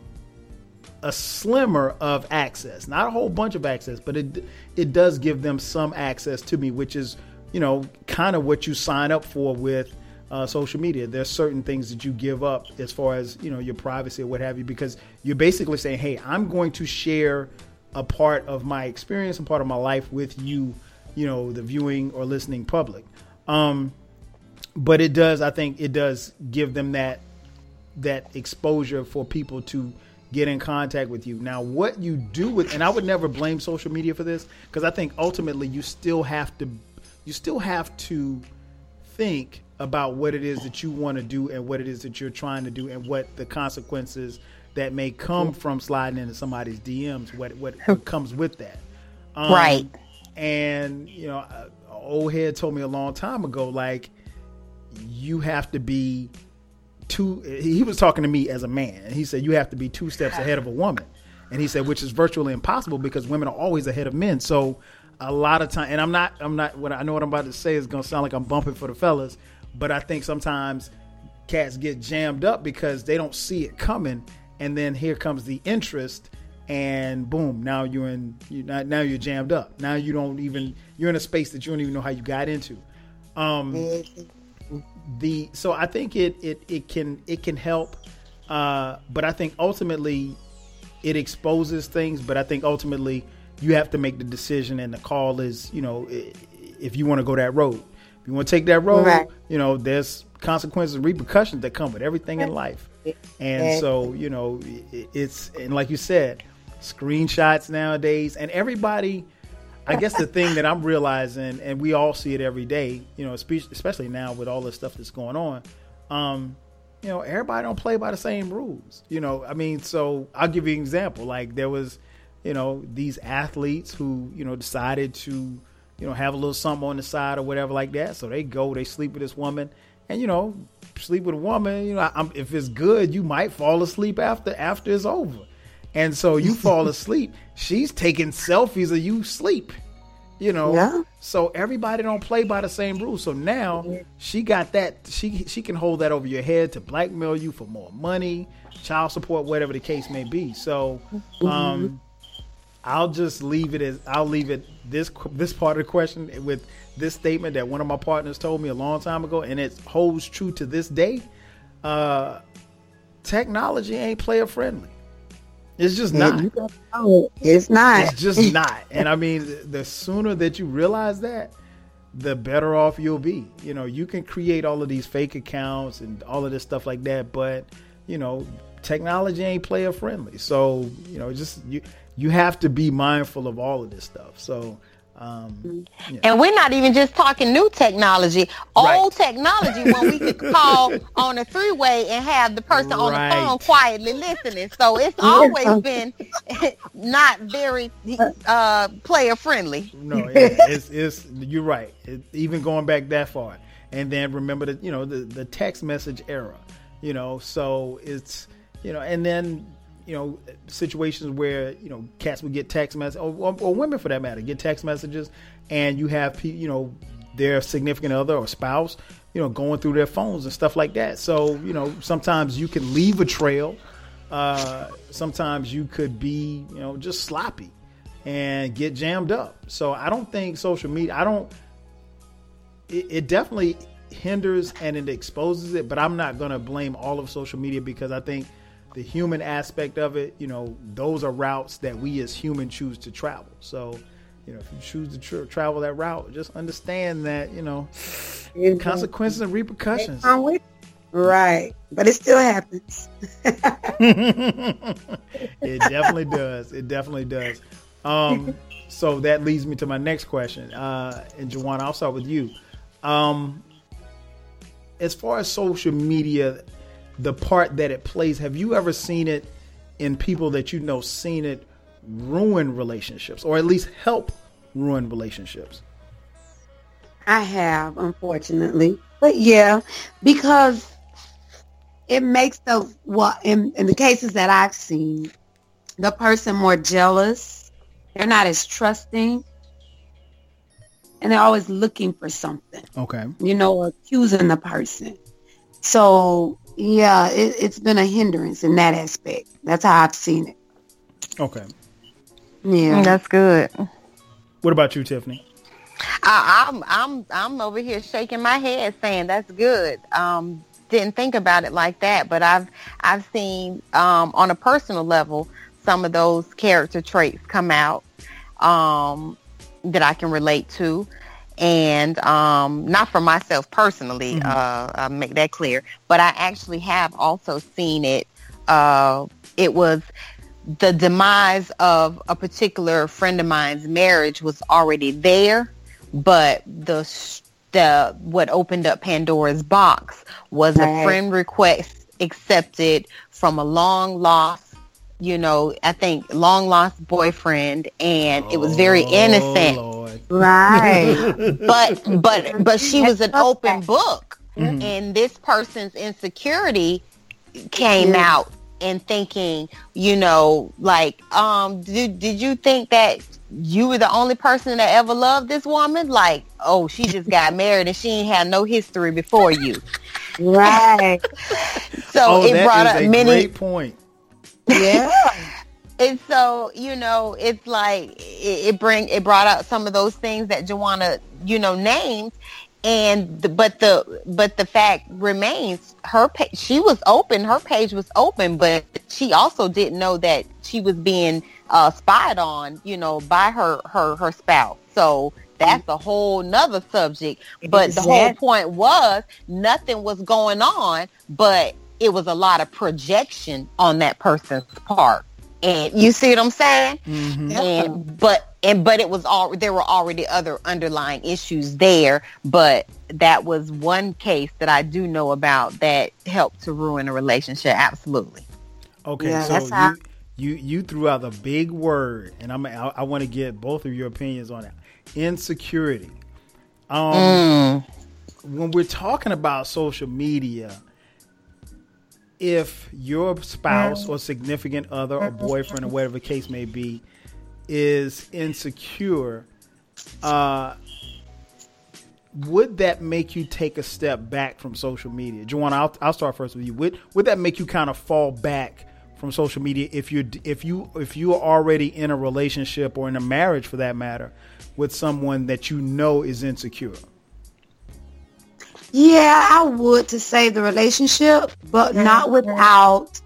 a slimmer of access, not a whole bunch of access, but it it does give them some access to me, which is you know kind of what you sign up for with uh, social media. There's certain things that you give up as far as you know your privacy or what have you, because you're basically saying, "Hey, I'm going to share a part of my experience and part of my life with you, you know, the viewing or listening public." Um, but it does. I think it does give them that that exposure for people to get in contact with you. Now, what you do with, and I would never blame social media for this because I think ultimately you still have to, you still have to think about what it is that you want to do and what it is that you're trying to do and what the consequences that may come from sliding into somebody's DMs. What what, what comes with that, um, right? And you know, uh, old head told me a long time ago, like you have to be two. He was talking to me as a man, and he said you have to be two steps ahead of a woman, and he said which is virtually impossible because women are always ahead of men. So a lot of time, and I'm not, I'm not. What I know what I'm about to say is going to sound like I'm bumping for the fellas, but I think sometimes cats get jammed up because they don't see it coming, and then here comes the interest, and boom, now you're in, you now you're jammed up. Now you don't even, you're in a space that you don't even know how you got into. Um, the so I think it it it can it can help, uh, but I think ultimately it exposes things. But I think ultimately you have to make the decision, and the call is you know if you want to go that road. If you want to take that road, right. you know there's consequences and repercussions that come with everything in life. And so you know it's and like you said, screenshots nowadays, and everybody I guess the thing that I'm realizing, and we all see it every day, you know, especially now with all the stuff that's going on, um, you know, everybody don't play by the same rules. You know, I mean, so I'll give you an example. Like there was, you know, these athletes who, you know, decided to, you know, have a little something on the side or whatever like that. So they go, they sleep with this woman, and you know, sleep with a woman. You know, I'm, if it's good, you might fall asleep after after it's over. And so you fall asleep. She's taking selfies of you sleep. You know. Yeah. So everybody don't play by the same rules. So now she got that she she can hold that over your head to blackmail you for more money, child support, whatever the case may be. So um mm-hmm. I'll just leave it as I'll leave it this this part of the question with this statement that one of my partners told me a long time ago, and it holds true to this day. Uh, technology ain't player friendly. It's just not. It's not. It's just not. And I mean, the sooner that you realize that, the better off you'll be. You know, you can create all of these fake accounts and all of this stuff like that, but you know, technology ain't player friendly. So, you know, just you you have to be mindful of all of this stuff. So, um, yeah. And we're not even just talking new technology, old right. technology when we could call on a three-way and have the person right. on the phone quietly listening. So it's always been not very uh, player friendly. No, it, it's, it's you're right. It, even going back that far, and then remember that, you know the the text message era. You know, so it's you know, and then you know situations where you know cats would get text messages or, or, or, women for that matter get text messages and you have you know their significant other or spouse you know going through their phones and stuff like that. So you know sometimes you can leave a trail. Uh, sometimes you could be you know just sloppy and get jammed up. So i don't think social media i don't it, it definitely hinders and it exposes it but i'm not going to blame all of social media because i think the human aspect of it, you know, those are routes that we as humans choose to travel. So, you know, if you choose to tra- travel that route, just understand that, you know, mm-hmm. consequences and repercussions. Right. But it still happens. it definitely does. It definitely does. Um, so that leads me to my next question. Uh, and Jawan, I'll start with you. Um, as far as social media the part that it plays. Have you ever seen it in people that you know seen it ruin relationships or at least help ruin relationships? I have, unfortunately. But yeah, because it makes the well in, in the cases that I've seen, the person more jealous. They're not as trusting. And they're always looking for something. Okay. You know, accusing the person. So yeah, it, it's been a hindrance in that aspect. That's how I've seen it. Okay. Yeah, that's good. What about you, Tiffany? I, I'm I'm I'm over here shaking my head, saying that's good. Um, didn't think about it like that, but I've I've seen um, on a personal level some of those character traits come out um, that I can relate to, and um, not for myself personally. Mm-hmm. Uh, I'll make that clear. But I actually have also seen it. Uh, it was the demise of a particular friend of mine's marriage was already there, but the the what opened up Pandora's box was right. a friend request accepted from a long lost you know, I think long lost boyfriend and it was very oh, innocent. Lord. Right. but but but she was an open book mm-hmm. and this person's insecurity came yeah. out and thinking, you know, like, um, did, did you think that you were the only person that ever loved this woman? Like, oh, she just got married and she ain't had no history before you. Right. so oh, it brought up many great point. Yeah. and so, you know, it's like it, it bring it brought out some of those things that Jawanna, you know, named. And the, but the but the fact remains her pa- she was open her page was open but she also didn't know that she was being uh, spied on you know by her her her spouse. So that's a whole nother subject. But the whole point was nothing was going on but it was a lot of projection on that person's part and you see what I'm saying? Mm-hmm. And but and but it was all there were already other underlying issues there, but that was one case that I do know about that helped to ruin a relationship. Absolutely. Okay, yeah, so you, how- you you threw out a big word, and I'm I, I want to get both of your opinions on it. Insecurity. Um, mm. when we're talking about social media, if your spouse um, or significant other or uh, uh, boyfriend or uh, whatever the case may be is insecure, uh, would that make you take a step back from social media? Jawanna, I'll, I'll start first with you. Would would that make you kind of fall back from social media if you if you if you are already in a relationship or in a marriage for that matter with someone that you know is insecure? Yeah, I would to save the relationship, but not without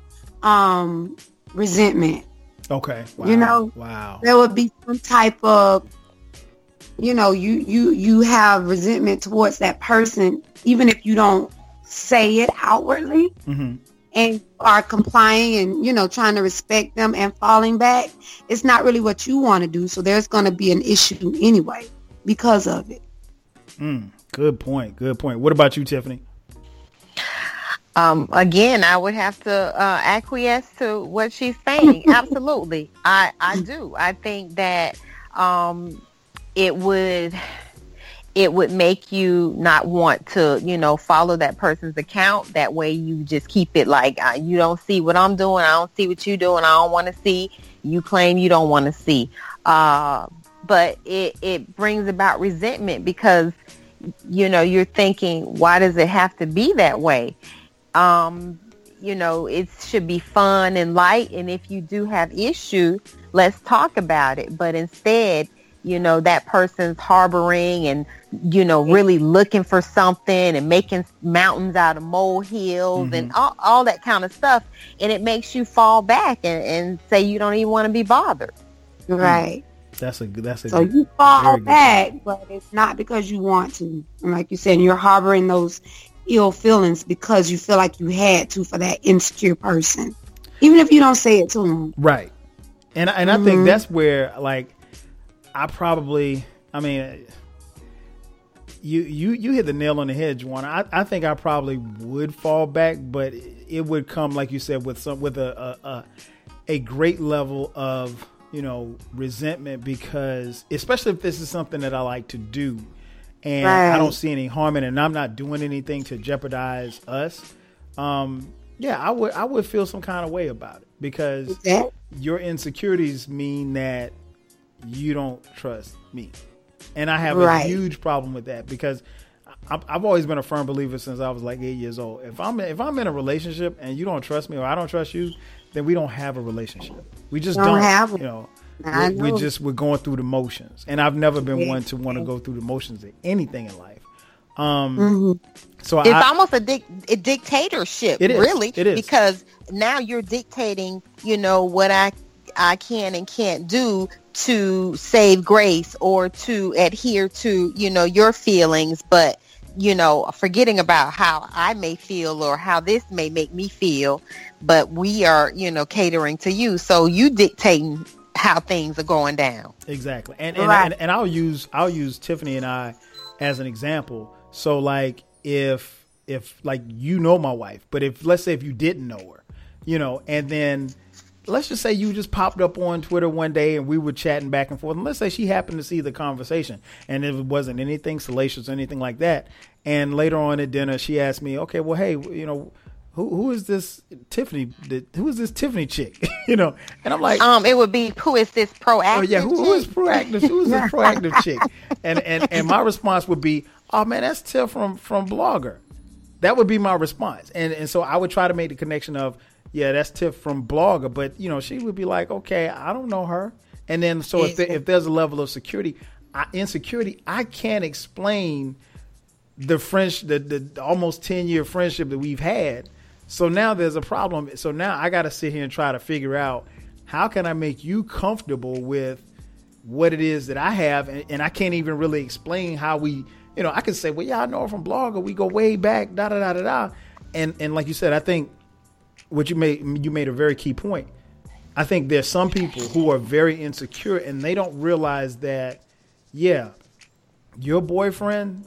um, resentment. Okay. Wow. You know, wow. There would be some type of, you know, you you you have resentment towards that person, even if you don't say it outwardly, mm-hmm. and are complying and you know trying to respect them and falling back. It's not really what you want to do, so there's going to be an issue anyway because of it. Mm. Good point. Good point. What about you, Tiffany? Um, again, I would have to uh, acquiesce to what she's saying. Absolutely, I I do. I think that um, it would it would make you not want to, you know, follow that person's account. That way, you just keep it like uh, you don't see what I'm doing. I don't see what you're doing. I don't want to see. You claim you don't want to see. Uh, but it it brings about resentment because you know, you're thinking, why does it have to be that way? Um, you know, it should be fun and light. And if you do have issue, let's talk about it. But instead, you know, that person's harboring and, you know, really looking for something and making mountains out of molehills mm-hmm. and all, all that kind of stuff. And it makes you fall back and, and say you don't even want to be bothered. Right. That's a good. That's a so good, you fall back, but it's not because you want to. And like you said, you're harboring those ill feelings because you feel like you had to for that insecure person, even if you don't say it to them. Right, and and mm-hmm. I think mm-hmm. that's where like I probably. I mean, you you you hit the nail on the head, Juan. I, I think I probably would fall back, but it would come like you said with some with a a, a, a great level of you know, resentment because, especially if this is something that I like to do and right. I don't see any harm in it and I'm not doing anything to jeopardize us, um, yeah, I would I would feel some kind of way about it because your insecurities mean that you don't trust me. And I have right. a huge problem with that because I've always been a firm believer since I was like eight years old. If I'm if I'm in a relationship and you don't trust me or I don't trust you, then we don't have a relationship. We just don't, don't have. You know, we're, know. we're, just we're going through the motions, and I've never been yeah. one to want to go through the motions of anything in life. Um, mm-hmm. so it's I, almost a, di- a dictatorship, really. It is because now you're dictating, you know, what I I can and can't do to save grace or to adhere to, you know, your feelings, but you know, forgetting about how I may feel or how this may make me feel, but we are, you know, catering to you. So you dictating how things are going down. Exactly. And and, right. and, and I'll use I'll use Tiffany and I as an example. So like if if like you know my wife, but if let's say if you didn't know her, you know, and then let's just say you just popped up on Twitter one day and we were chatting back and forth. And let's say she happened to see the conversation and it wasn't anything salacious or anything like that. And later on at dinner, she asked me, okay, well, hey, you know, who who is this Tiffany? Who is this Tiffany chick? you know, and I'm like, um, it would be who is this proactive? Oh yeah, who, who is proactive? who is this proactive chick? And and and my response would be, oh man, that's Tiff from from Blogger. That would be my response, and and so I would try to make the connection of yeah, that's Tiff from Blogger. But you know, she would be like, okay, I don't know her. And then so if, if there's a level of security, I, insecurity, I can't explain the French, the, the almost ten year friendship that we've had. So now there's a problem. So now I got to sit here and try to figure out how can I make you comfortable with what it is that I have, and, and I can't even really explain how we. You know, I can say, well, yeah, I know from Blogger. We go way back, da da da da da. And and like you said, I think what you made you made a very key point. I think there's some people who are very insecure and they don't realize that, yeah, your boyfriend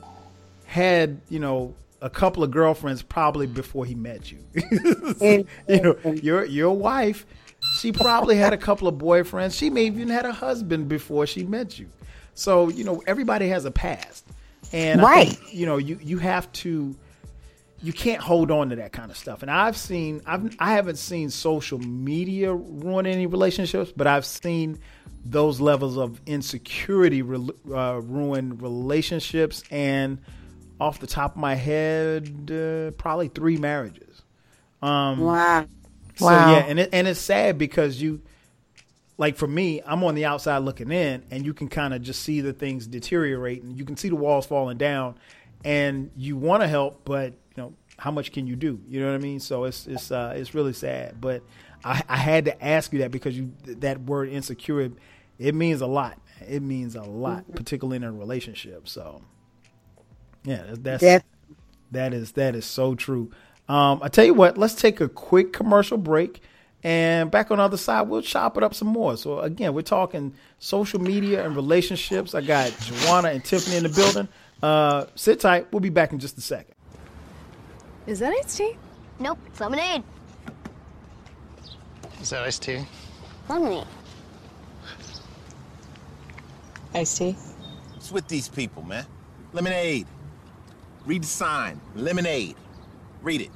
had, you know, a couple of girlfriends probably before he met you. you know, your your wife, she probably had a couple of boyfriends. She may even had a husband before she met you. So, you know, everybody has a past. And right. Think, you know, you you have to you can't hold on to that kind of stuff. And I've seen, I've, I haven't seen social media ruin any relationships, but I've seen those levels of insecurity uh, ruin relationships. And off the top of my head, uh, probably three marriages. Um, wow. So wow. yeah, and it, and it's sad because you, like for me, I'm on the outside looking in, and you can kind of just see the things deteriorate, and you can see the walls falling down, and you want to help, but you know, how much can you do? You know what I mean? So it's it's uh, it's really sad. But I, I had to ask you that because you that word insecure, it means a lot. It means a lot, mm-hmm. particularly in a relationship. So yeah, that's that is that is so true. Um, I tell you what, let's take a quick commercial break. And back on the other side, we'll chop it up some more. So again, we're talking social media and relationships. I got Jawanna and Tiffany in the building. Uh, sit tight. We'll be back in just a second. Is that iced tea? Nope, it's lemonade. Is that iced tea? Lemonade. Iced tea? What's with these people, man? Lemonade. Read the sign. Lemonade. Read it.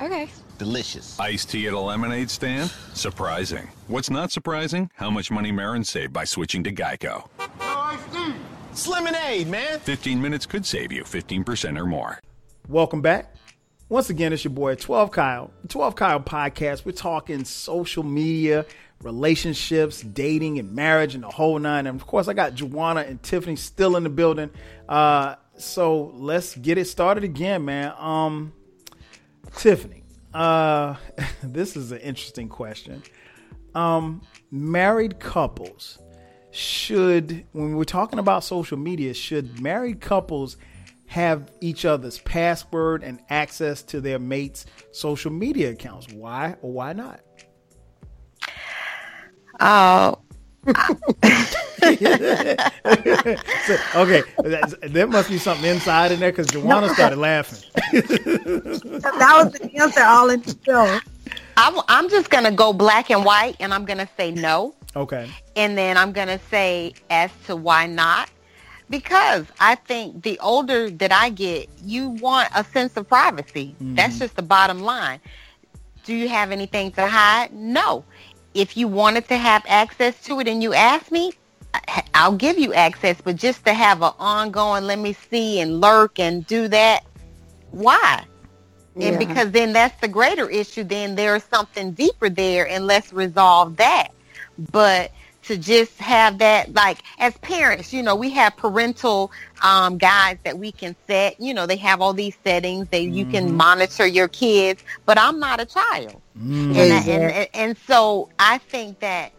Okay. Delicious. Iced tea at a lemonade stand? Surprising. What's not surprising? How much money Marin saved by switching to Geico. No iced tea. It's lemonade, man. 15 minutes could save you 15% or more. Welcome back. Once again, it's your boy 12 Kyle, 12 Kyle podcast. We're talking social media, relationships, dating, and marriage, and the whole nine. And of course, I got Jawanna and Tiffany still in the building. Uh, so let's get it started again, man. Um, Tiffany, uh, this is an interesting question. Um, married couples should, when we're talking about social media, should married couples have each other's password and access to their mates' social media accounts. Why or why not? Oh. so, okay, there must be something inside in there because Jawanna started laughing. that was the answer all in the show. I'm, I'm just going to go black and white and I'm going to say no. Okay. And then I'm going to say as to why not. Because I think the older that I get, you want a sense of privacy. Mm-hmm. That's just the bottom line. Do you have anything to hide? No. If you wanted to have access to it and you ask me, I'll give you access. But just to have an ongoing, let me see and lurk and do that, why? Yeah. And because then that's the greater issue. Then there's something deeper there and let's resolve that. But to just have that like as parents you know we have parental um, guides that we can set. You know they have all these settings that you can Mm-hmm. monitor your kids but i'm not a child. Mm. and, I- and, and and so i think that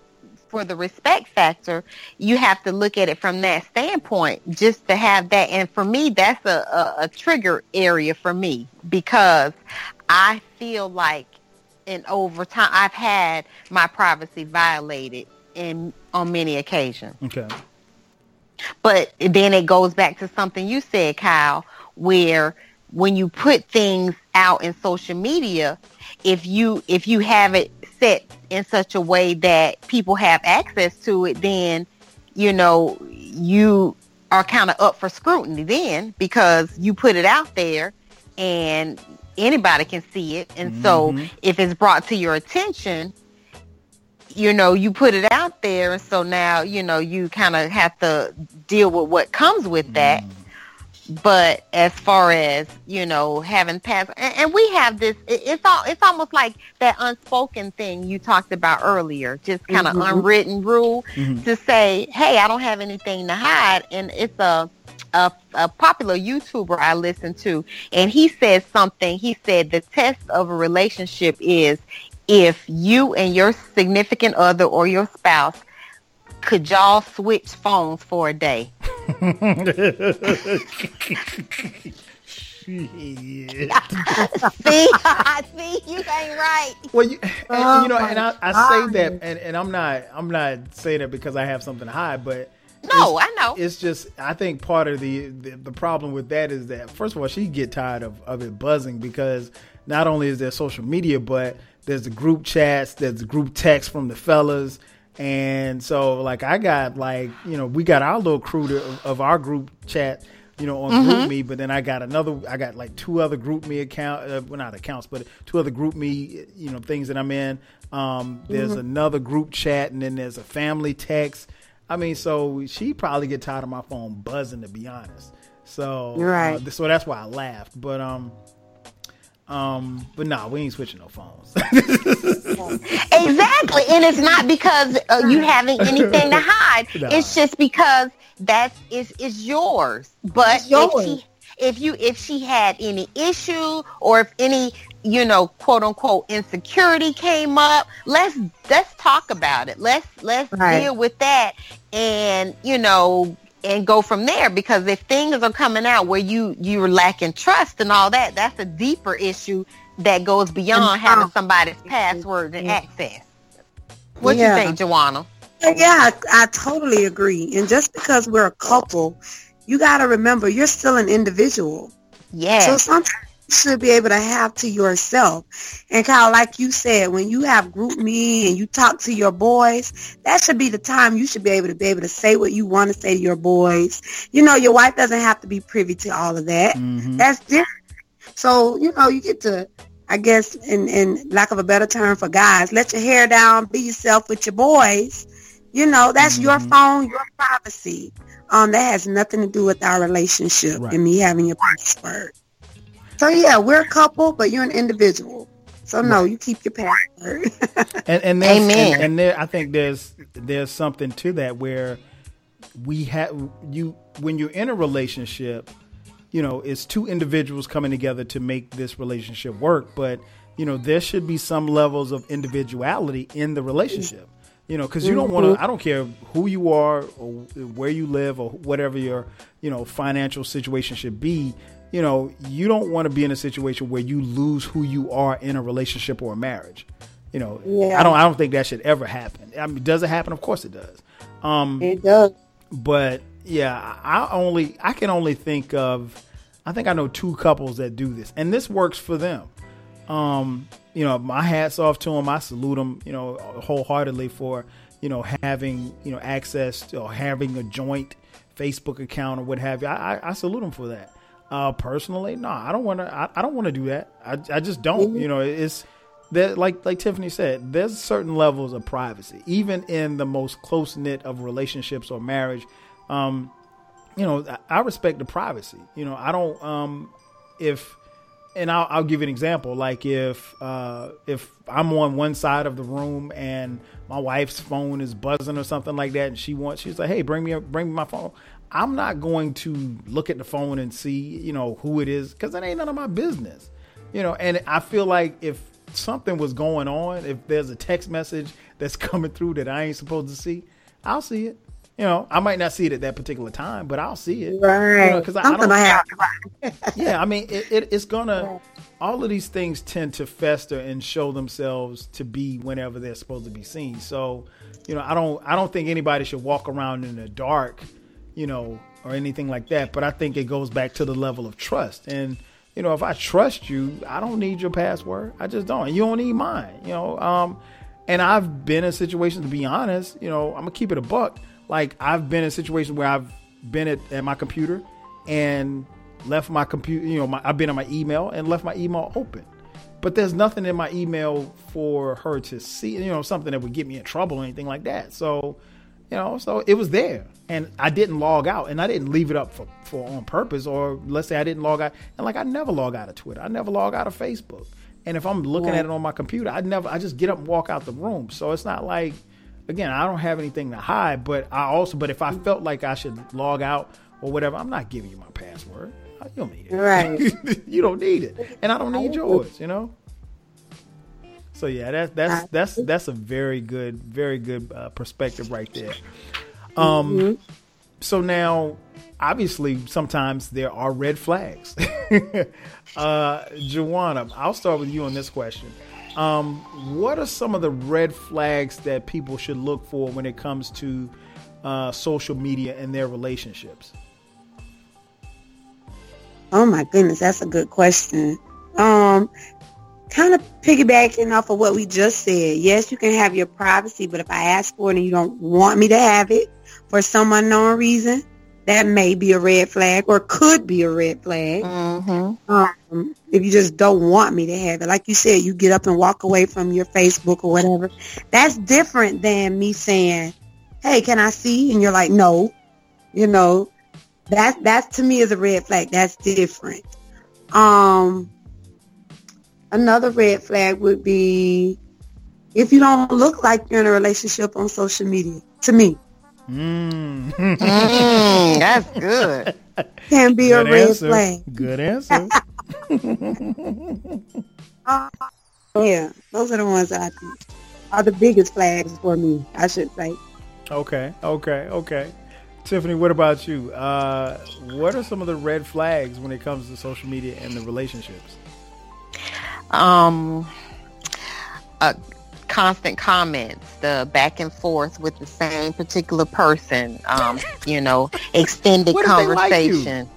for the respect factor you have to look at it from that standpoint just to have that. And for me that's a, a, a trigger area for me because i feel like and over time I've had my privacy violated in on many occasions. Okay. But then it goes back to something you said, Kyle, where when you put things out in social media, if you if you have it set in such a way that people have access to it, then you know you are kind of up for scrutiny then because you put it out there and anybody can see it. And so mm-hmm. if it's brought to your attention, you know, you put it out there. And so now, you know, you kind of have to deal with what comes with that. Mm. But as far as, you know, having passed, and, and we have this, it, it's all, it's almost like that unspoken thing you talked about earlier, just kind of mm-hmm. unwritten rule mm-hmm. to say, hey, I don't have anything to hide. And it's a, a, a popular YouTuber I listen to, and he says something. He said the test of a relationship is if you and your significant other or your spouse could y'all switch phones for a day. Yeah. see, see, you ain't right. Well, you, and, Oh you know, and I, oh I say that, and, and I'm not, I'm not saying that because I have something to hide, but No, I know. It's just, I think part of the, the the problem with that is that first of all, she get tired of of it buzzing because not only is there social media, but there's the group chats, there's the group text from the fellas. And so, like, I got like, you know, we got our little crew to, of our group chat, you know, on Mm-hmm. GroupMe. But then I got another, I got like two other GroupMe account, uh, well, not accounts, but two other GroupMe, you know, things that I'm in. Um, there's Mm-hmm. another group chat, and then there's a family text. I mean, so she probably get tired of my phone buzzing, to be honest. So, Right. uh, so that's why I laughed. But um, um, but nah, we ain't switching no phones. Exactly, and it's not because uh, you having anything to hide. No. It's just because that is is yours. But It's yours. if she if you if she had any issue or if any you know quote unquote insecurity came up, let's let's talk about it. Let's let's Right. deal with that and you know and go from there because if things are coming out where you you're lacking trust and all that, that's a deeper issue that goes beyond having how- somebody's password and access. What Yeah. you think, Jawanna? Yeah, I, I totally agree. And just because we're a couple, you got to remember you're still an individual. yeah So sometimes should be able to have to yourself. And Kyle, like you said, when you have GroupMe and you talk to your boys, that should be the time you should be able to be able to say what you want to say to your boys. You know, your wife doesn't have to be privy to all of that. Mhm. That's different. So, you know, you get to, I guess, in, in lack of a better term for guys, let your hair down, be yourself with your boys. You know, that's your Mhm. phone, your privacy. Um, that has nothing to do with our relationship Right. and me having your password. So yeah, we're a couple, but you're an individual. So no, you keep your password. and and there's, Amen. And, and there, I think there's there's something to that where we have you when you're in a relationship, you know, it's two individuals coming together to make this relationship work. But you know, there should be some levels of individuality in the relationship. You know, because you don't want to. Mm-hmm. I don't care who you are or where you live or whatever your you know financial situation should be. You know, you don't want to be in a situation where you lose who you are in a relationship or a marriage. You know, Yeah. I don't. I don't think that should ever happen. I mean, does it happen? Of course it does. Um, it does. but yeah, I only I can only think of I think I know two couples that do this, and this works for them. Um, you know, my hats off to them. I salute them, you know, wholeheartedly for you know having you know access to, or having a joint Facebook account or what have you. I, I, I salute them for that. Uh, personally, no, I don't want to. I, I don't want to do that. I, I just don't. You know, it's that like like Tiffany said, there's certain levels of privacy, even in the most close knit of relationships or marriage. Um, you know, I- I respect the privacy. You know, I don't. Um, if and I'll, I'll give you an example. Like if uh, if I'm on one side of the room and my wife's phone is buzzing or something like that, and she wants, she's like, "Hey, bring me, bring me my phone." I'm not going to look at the phone and see, you know, who it is because it ain't none of my business, you know. And I feel like if something was going on, if there's a text message that's coming through that I ain't supposed to see, I'll see it. You know, I might not see it at that particular time, but I'll see it. Right. Because you know, I, I, don't. yeah, I mean, it, it, it's gonna. All of these things tend to fester and show themselves to be whenever they're supposed to be seen. So, you know, I don't. I don't think anybody should walk around in the dark, you know, or anything like that. But I think it goes back to the level of trust. And you know, if I trust you, I don't need your password. I just don't. And you don't need mine. You know. Um, and I've been in situations, to be honest, you know, I'm gonna keep it a buck like I've been in situations where I've been at, at my computer and left my computer, you know, my, I've been on my email and left my email open. But there's nothing in my email for her to see, you know, something that would get me in trouble or anything like that. So, you know, so it was there. And I didn't log out and I didn't leave it up for, for on purpose or let's say I didn't log out. And like I never log out of Twitter. I never log out of Facebook. And if I'm looking yeah. at it on my computer, I never I just get up and walk out the room. So it's not like again, I don't have anything to hide, but I also, but if I felt like I should log out or whatever, I'm not giving you my password. You don't need it. Right. you don't need it. And I don't need yours, you know? So yeah, that's that's that's that's a very good, very good uh, perspective right there. Um, mm-hmm. so now, obviously, sometimes there are red flags. uh, Jawanna, I'll start with you on this question. Um, what are some of the red flags that people should look for when it comes to uh, social media and their relationships? Oh my goodness, that's a good question. Um, kind of piggybacking off of what we just said. Yes, you can have your privacy, but if I ask for it and you don't want me to have it for some unknown reason, that may be a red flag or could be a red flag. Mm-hmm. Um, if you just don't want me to have it, like you said, you get up and walk away from your Facebook or whatever. That's different than me saying, "Hey, can I see?" And you're like, "No," you know. That that to me is a red flag. That's different. Um, another red flag would be if you don't look like you're in a relationship on social media. To me, Mm. mm, that's good. Can be good a red answer. flag. Good answer. uh, yeah, those are the ones I think are the biggest flags for me. I should say. Okay, okay, okay. Tiffany, what about you? Uh, what are some of the red flags when it comes to social media and the relationships? Um, uh, constant comments, the back and forth with the same particular person, um, you know, extended conversation.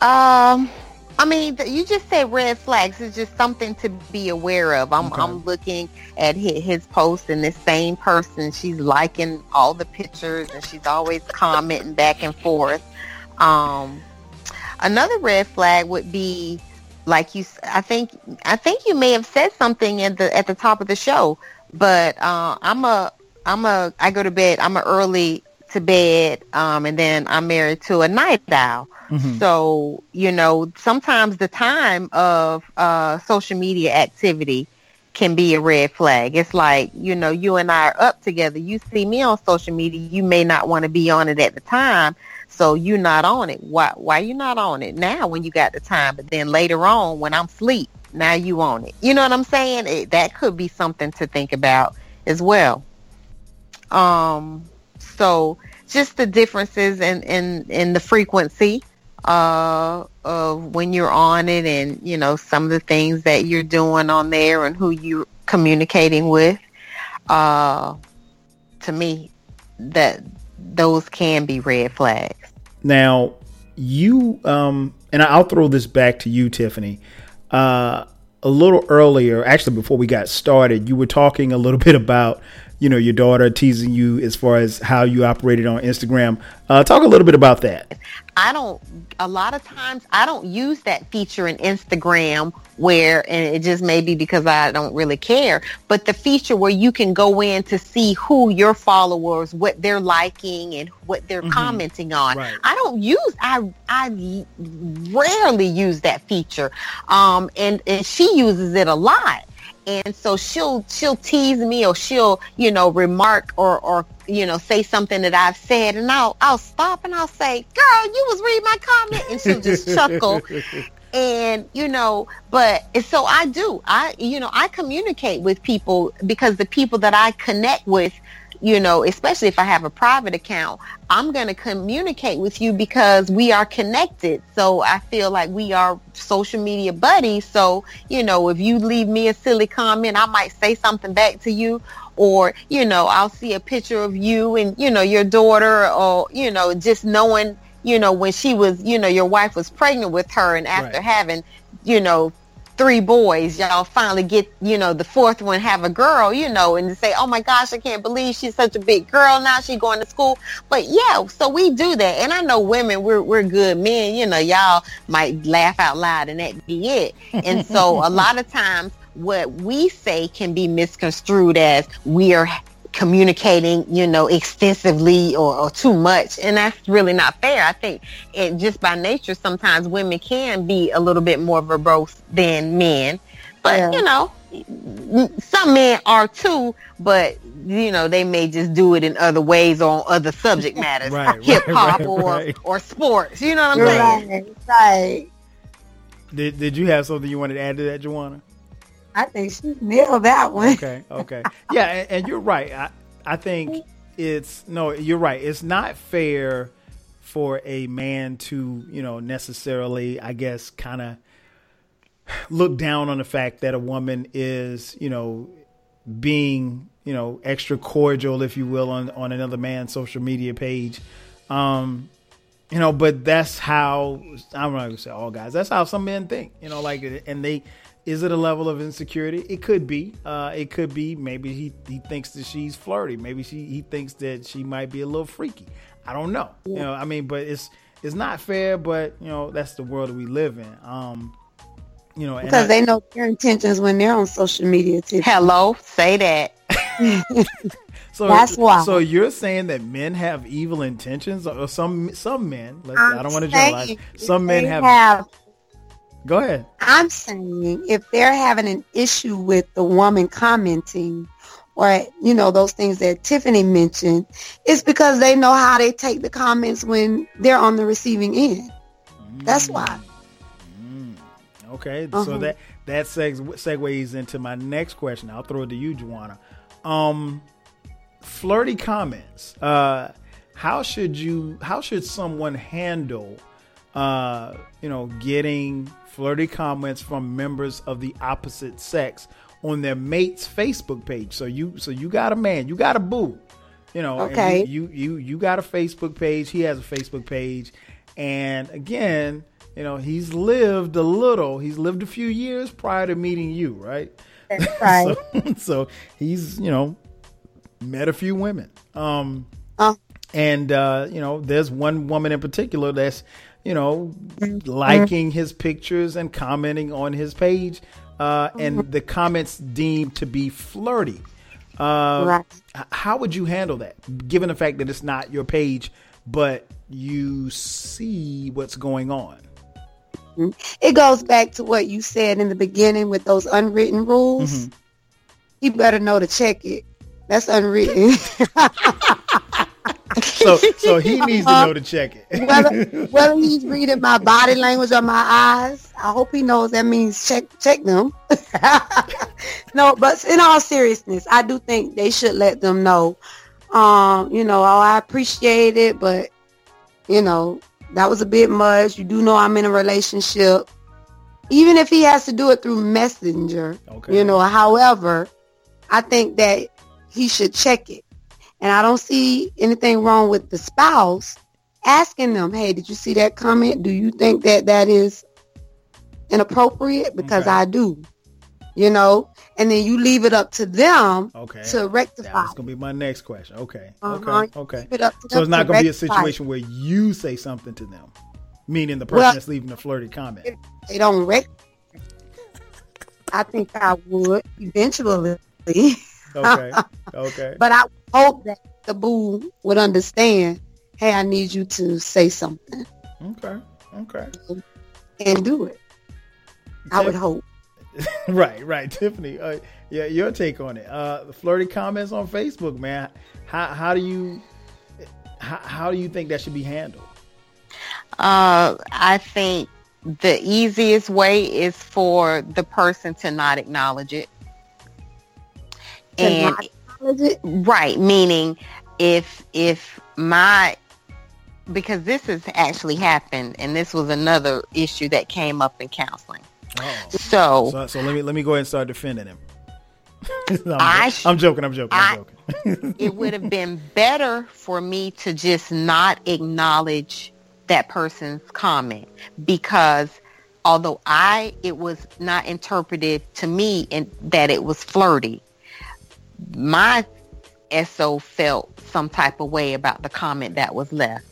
Like um, I mean, you just said red flags. It's just something to be aware of. I'm, okay. I'm looking at his, his post, and this same person, she's liking all the pictures, and she's always commenting back and forth. Um, another red flag would be like you i think i think you may have said something at the at the top of the show but uh, i'm a i'm a i go to bed i'm a early to bed um, and then i'm married to a night owl. Mm-hmm. so you know sometimes the time of uh, social media activity can be a red flag. It's like you know you and i are up together. You see me on social media you may not want to be on it at the time so you're not on it. Why why you not on it now when you got the time? But then later on when I'm asleep, now you on it. You know what I'm saying? It, that could be something to think about as well. Um, so just the differences in in, in the frequency uh, of when you're on it, and you know some of the things that you're doing on there, and who you're communicating with. Uh, to me, that those can be red flags. Now, you um, and I'll throw this back to you, Tiffany. Uh, a little earlier, actually, before we got started, you were talking a little bit about you know, your daughter teasing you as far as how you operated on Instagram. Uh, talk a little bit about that. I don't, a lot of times I don't use that feature in Instagram where, and it just may be because I don't really care, but the feature where you can go in to see who your followers, what they're liking and what they're mm-hmm. commenting on. Right. I don't use, I, I rarely use that feature. Um, and, and she uses it a lot and so she'll she'll tease me or she'll you know remark or or you know say something that I've said. And I'll I'll stop and I'll say girl you was reading my comment. And she'll just chuckle. And you know but so I do. I you know I communicate with people because the people that I connect with you know, especially if I have a private account, I'm going to communicate with you because we are connected. So I feel like we are social media buddies. So, you know, if you leave me a silly comment, I might say something back to you or, you know, I'll see a picture of you and, you know, your daughter or, you know, just knowing, you know, when she was, you know, your wife was pregnant with her and after right. having, you know, three boys, y'all finally get, you know, the fourth one have a girl, you know, and say, oh my gosh, I can't believe she's such a big girl now. She's going to school. But yeah, so we do that. And I know women, we're, we're good men, you know, y'all might laugh out loud and that be it. And so a lot of times what we say can be misconstrued as we are communicating, you know, extensively or, or, too much. And that's really not fair. I think it just by nature, sometimes women can be a little bit more verbose than men. But, yeah. you know, some men are too, but you know they may just do it in other ways or on other subject matters, right, hip hop right, or right. or sports. You know what I'm saying? Right. Right. Did Did you have something you wanted to add to that, Jawanna? I think she nailed that one. Okay, okay, yeah, and, and you're right. I, I think it's no, you're right. It's not fair for a man to, you know, necessarily, I guess, kind of look down on the fact that a woman is, you know, being, you know, extra cordial, if you will, on on another man's social media page. Um, you know, but that's how I'm not gonna say all guys. That's how some men think, you know, like, and they is it a level of insecurity? It could be. Uh, it could be. Maybe he, he thinks that she's flirty. Maybe she he thinks that she might be a little freaky. I don't know. You know, I mean, but it's it's not fair. But you know, that's the world we live in. Um, you know, because I, they know their intentions when they're on social media. Too. Hello, say that. so that's why. So you're saying that men have evil intentions, or some some men? I don't want to generalize. Some men have, have Go ahead. I'm saying if they're having an issue with the woman commenting or, you know, those things that Tiffany mentioned, it's because they know how they take the comments when they're on the receiving end. Mm. That's why. Mm. Okay. Uh-huh. So that, that seg- segues into my next question. I'll throw it to you, Jawanna. Um, flirty comments. Uh, how should you, how should someone handle, uh, you know, getting flirty comments from members of the opposite sex on their mate's Facebook page. So you so you got a man, you got a boo. You know, okay. You, you, you got a Facebook page. He has a Facebook page, and again, you know, he's lived a little. He's lived a few years prior to meeting you, right? That's right. so, so, he's you know met a few women. Um, uh. and uh, you know, there's one woman in particular that's you know, liking his pictures and commenting on his page, uh, and the comments deemed to be flirty. Uh, right. How would you handle that, given the fact that it's not your page, but you see what's going on? It goes back to what you said in the beginning with those unwritten rules. Mm-hmm. You better know to check it. That's unwritten. so so he needs to know to check it. whether, whether he's reading my body language or my eyes, I hope he knows that means check check them. no, but in all seriousness, I do think they should let them know. Um, you know, oh, I appreciate it, but you know, that was a bit much. You do know I'm in a relationship. Even if he has to do it through messenger, okay. you know, however, I think that he should check it and I don't see anything wrong with the spouse asking them, hey, did you see that comment? Do you think that that is inappropriate? Because okay. I do. you know, and then you leave it up to them Okay. to rectify. That's gonna be my next question. Okay. Uh-huh. Okay. Okay. To So it's not gonna be a situation where you say something to them, meaning the person Well- that's leaving a flirty comment. They don't rec. I think I would eventually, Okay. Okay. but I hope that the boo would understand. Hey, I need you to say something Okay. Okay. and do it. I would hope. right. Right. Tiffany. Uh, yeah. Your take on it. Uh, the flirty comments on Facebook, man. How how do you how, how do you think that should be handled? Uh, I think the easiest way is for the person to not acknowledge it. To and not acknowledge it. right, meaning if if my because this has actually happened and this was another issue that came up in counseling. Oh. So, So, so let me let me go ahead and start defending him. I'm, I jo- I'm joking. I'm joking. I'm I- joking. it would have been better for me to just not acknowledge that person's comment because although I it was not interpreted to me and that it was flirty, my SO felt some type of way about the comment that was left.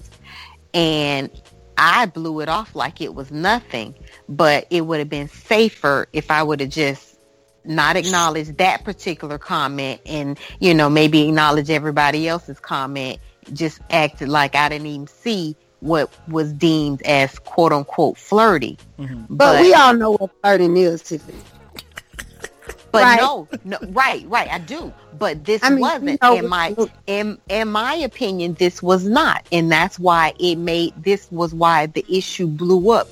And I blew it off like it was nothing, but it would have been safer if I would have just not acknowledged that particular comment and, you know, maybe acknowledge everybody else's comment, just acted like I didn't even see what was deemed as quote unquote flirty. Mm-hmm. But, we all know what flirting is, Tiffany. But Right. no, no, right, right, I do. But this I mean, wasn't you know, in my in in my opinion. This was not, and that's why it made this was why the issue blew up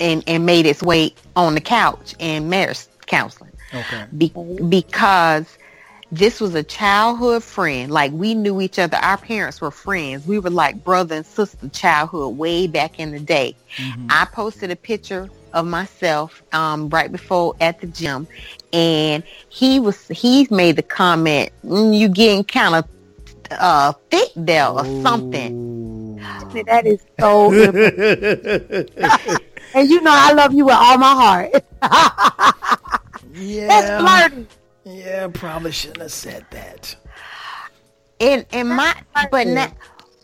and and made its way on the couch and marriage counseling. Okay. Be- because this was a childhood friend. Like we knew each other. Our parents were friends. We were like brother and sister childhood way back in the day. Mm-hmm. I posted a picture of myself um, right before at the gym, and he was he made the comment, mm, "You getting kind of uh, thick there or something." Tiffany, That is so. and you know I love you with all my heart. yeah, That's Yeah. flirting. Yeah. Probably shouldn't have said that. in in my but flirting. now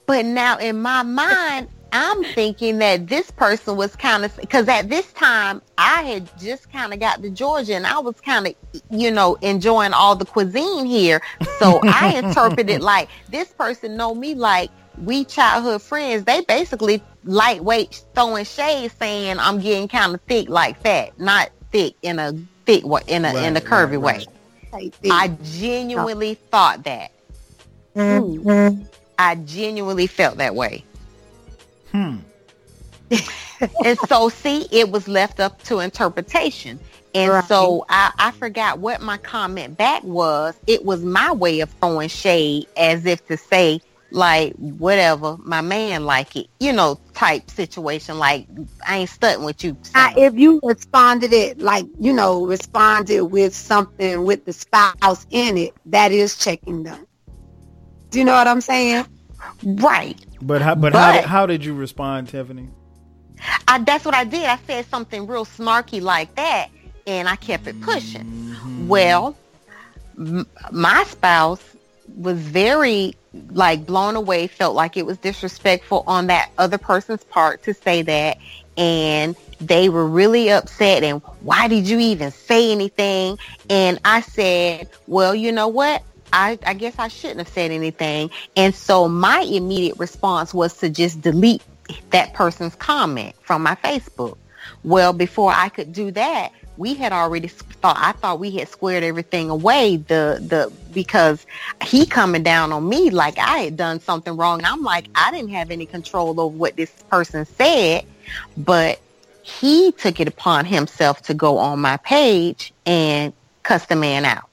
but now in my mind i'm thinking that this person was kind of because at this time i had just kind of got to georgia and i was kind of you know enjoying all the cuisine here so i interpreted like this person know me like we childhood friends they basically lightweight throwing shade saying i'm getting kind of thick like fat not thick in a thick way in a in a curvy right, way right. i genuinely thought that Mm. I genuinely felt that way. Hmm. and so, see, it was left up to interpretation. And Right. so I, I forgot what my comment back was. It was my way of throwing shade as if to say, like, whatever, my man like it, you know, type situation. Like, I ain't studying with you. Now, saying. if you responded it like you know responded with something with the spouse in it, that is checking them. Do you know what I'm saying? Right. But how, but, how, But- did, how did you respond, Tiffany? I, that's what I did. I said something real snarky like that, and I kept it pushing. Mm-hmm. Well, m- my spouse was very like blown away, felt like it was disrespectful on that other person's part to say that, and they were really upset. And why did you even say anything? And I said, well, you know what? I, I guess I shouldn't have said anything. And so my immediate response was to just delete that person's comment from my Facebook. Well, before I could do that, we had already thought I thought we had squared everything away the the because he coming down on me like I had done something wrong. and I'm like I didn't have any control over what this person said, but he took it upon himself to go on my page and cuss the man out.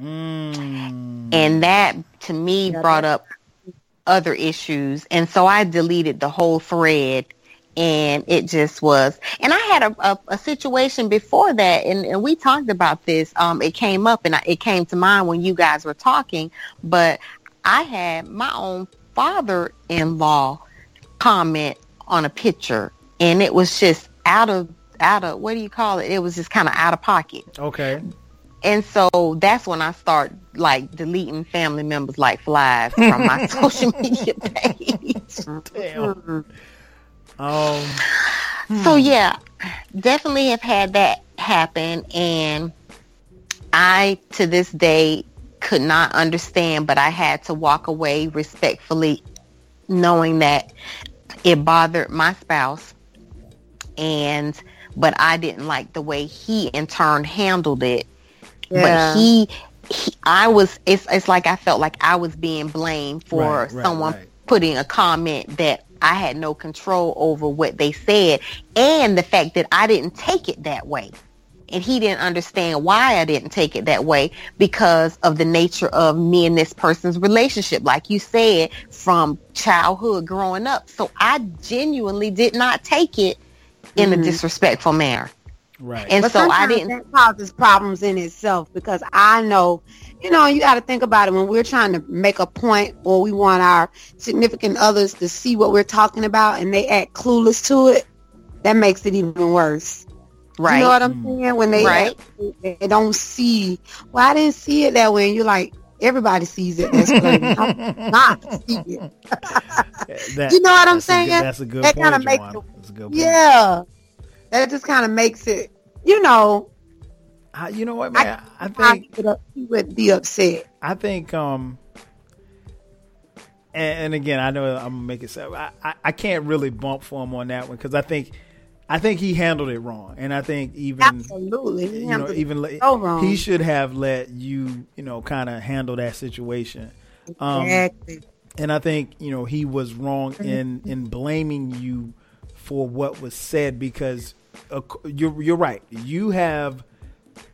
Mm. And that to me brought up other issues. And so I deleted the whole thread and it just was. And I had a, a, a situation before that and, and we talked about this. Um, it came up and I, it came to mind when you guys were talking, but I had my own father-in-law comment on a picture and it was just out of out of what do you call it? It was just kind of out of pocket. Okay. And so that's when I start like deleting family members like flies from my social media page. Damn. Um. So yeah, definitely have had that happen and I to this day could not understand but I had to walk away respectfully knowing that it bothered my spouse and but I didn't like the way he in turn handled it Yeah. but he, he I was it's it's like I felt like I was being blamed for Right, right, someone right. putting a comment that I had no control over what they said and the fact that I didn't take it that way. And he didn't understand why I didn't take it that way because of the nature of me and this person's relationship, like you said, from childhood growing up. So I genuinely did not take it in a mm-hmm. disrespectful manner. Right. And But so I didn't that causes problems in itself because I know, you know, you got to think about it when we're trying to make a point or we want our significant others to see what we're talking about and they act clueless to it. That makes it even worse. right. You know what I'm mm. saying? When they Right. act- they don't see. Well, I didn't see it that way. And you're like, everybody sees it. That's. I'm not see it. That- You know what I'm that's a good- saying? that's a good That point, kinda makes it- That's a good point. Yeah, that just kind of makes it. You know, I, you know what, man? I, I think he would, up- he would be upset. I think um and, and again I know I'm gonna make it so I, I, I can't really bump for him on that one because I think I think he handled it wrong and I think even Absolutely, He you know even so wrong. he should have let you you know kind of handle that situation um exactly. and I think you know he was wrong in in blaming you for what was said because uh, you're you're right. You have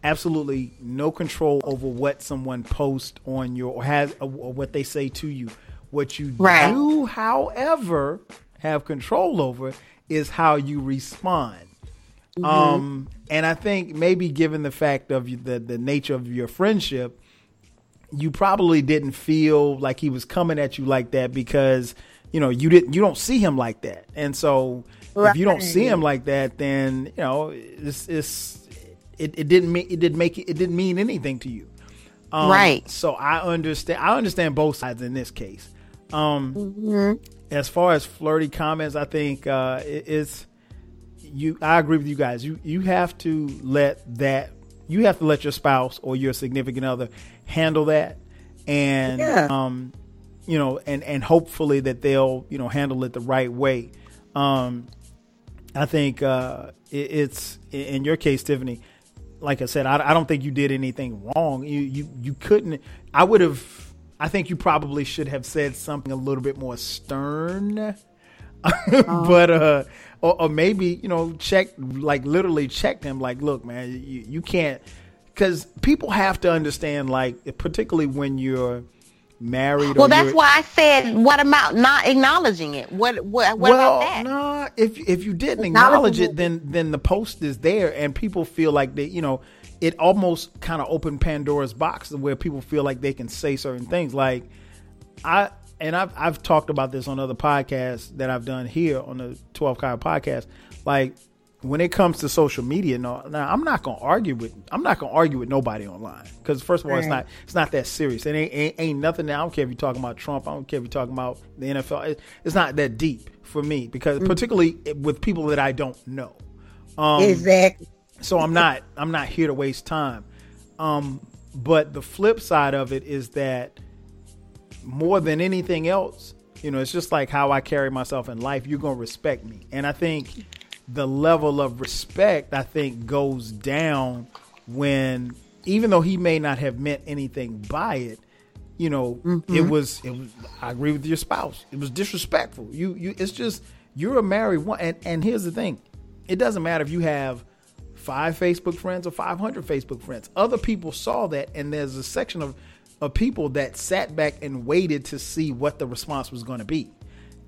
absolutely no control over what someone posts on your or has or what they say to you. What you Right. do, however, have control over is how you respond. Um, and I think maybe given the fact of the the nature of your friendship, you probably didn't feel like he was coming at you like that because you know you didn't you don't see him like that and so if you don't see him like that then you know it's, it's it, it didn't mean it didn't make it, it didn't mean anything to you um, Right. so i understand i understand both sides in this case um as far as flirty comments i think uh it, it's you I agree with you guys. You you have to let that you have to let your spouse or your significant other handle that and Yeah. um you know and and hopefully that they'll you know handle it the right way. Um I think uh it, it's in your case Tiffany like I said I, I don't think you did anything wrong. You you you couldn't I would have I think you probably should have said something a little bit more stern but uh or, or maybe you know check like literally check them like look man you, you can't because people have to understand like particularly when you're married Well, or that's why I said, what about not acknowledging it? What what what well, about that? nah, if if you didn't acknowledge it, then then the post is there, and people feel like they, you know, it almost kind of opened Pandora's box where people feel like they can say certain things. Like I and I've I've talked about this on other podcasts that I've done here on the Twelve Kyle podcast. Like when it comes to social media, no, now I'm not gonna argue with I'm not gonna argue with nobody online because first of all, it's not it's not that serious. It ain't, ain't ain't nothing. That, I don't care if you're talking about Trump. I don't care if you're talking about the NFL. It, it's not that deep for me because particularly with people that I don't know. Um, exactly. so I'm not I'm not here to waste time. Um, but the flip side of it is that more than anything else, you know, it's just like how I carry myself in life. You're gonna respect me, and I think the level of respect I think goes down when even though he may not have meant anything by it, you know, it mm-hmm. was it was I agree with your spouse. It was disrespectful. You you it's just you're a married one and, and here's the thing. It doesn't matter if you have five Facebook friends or 500 Facebook friends. Other people saw that and there's a section of of people that sat back and waited to see what the response was going to be.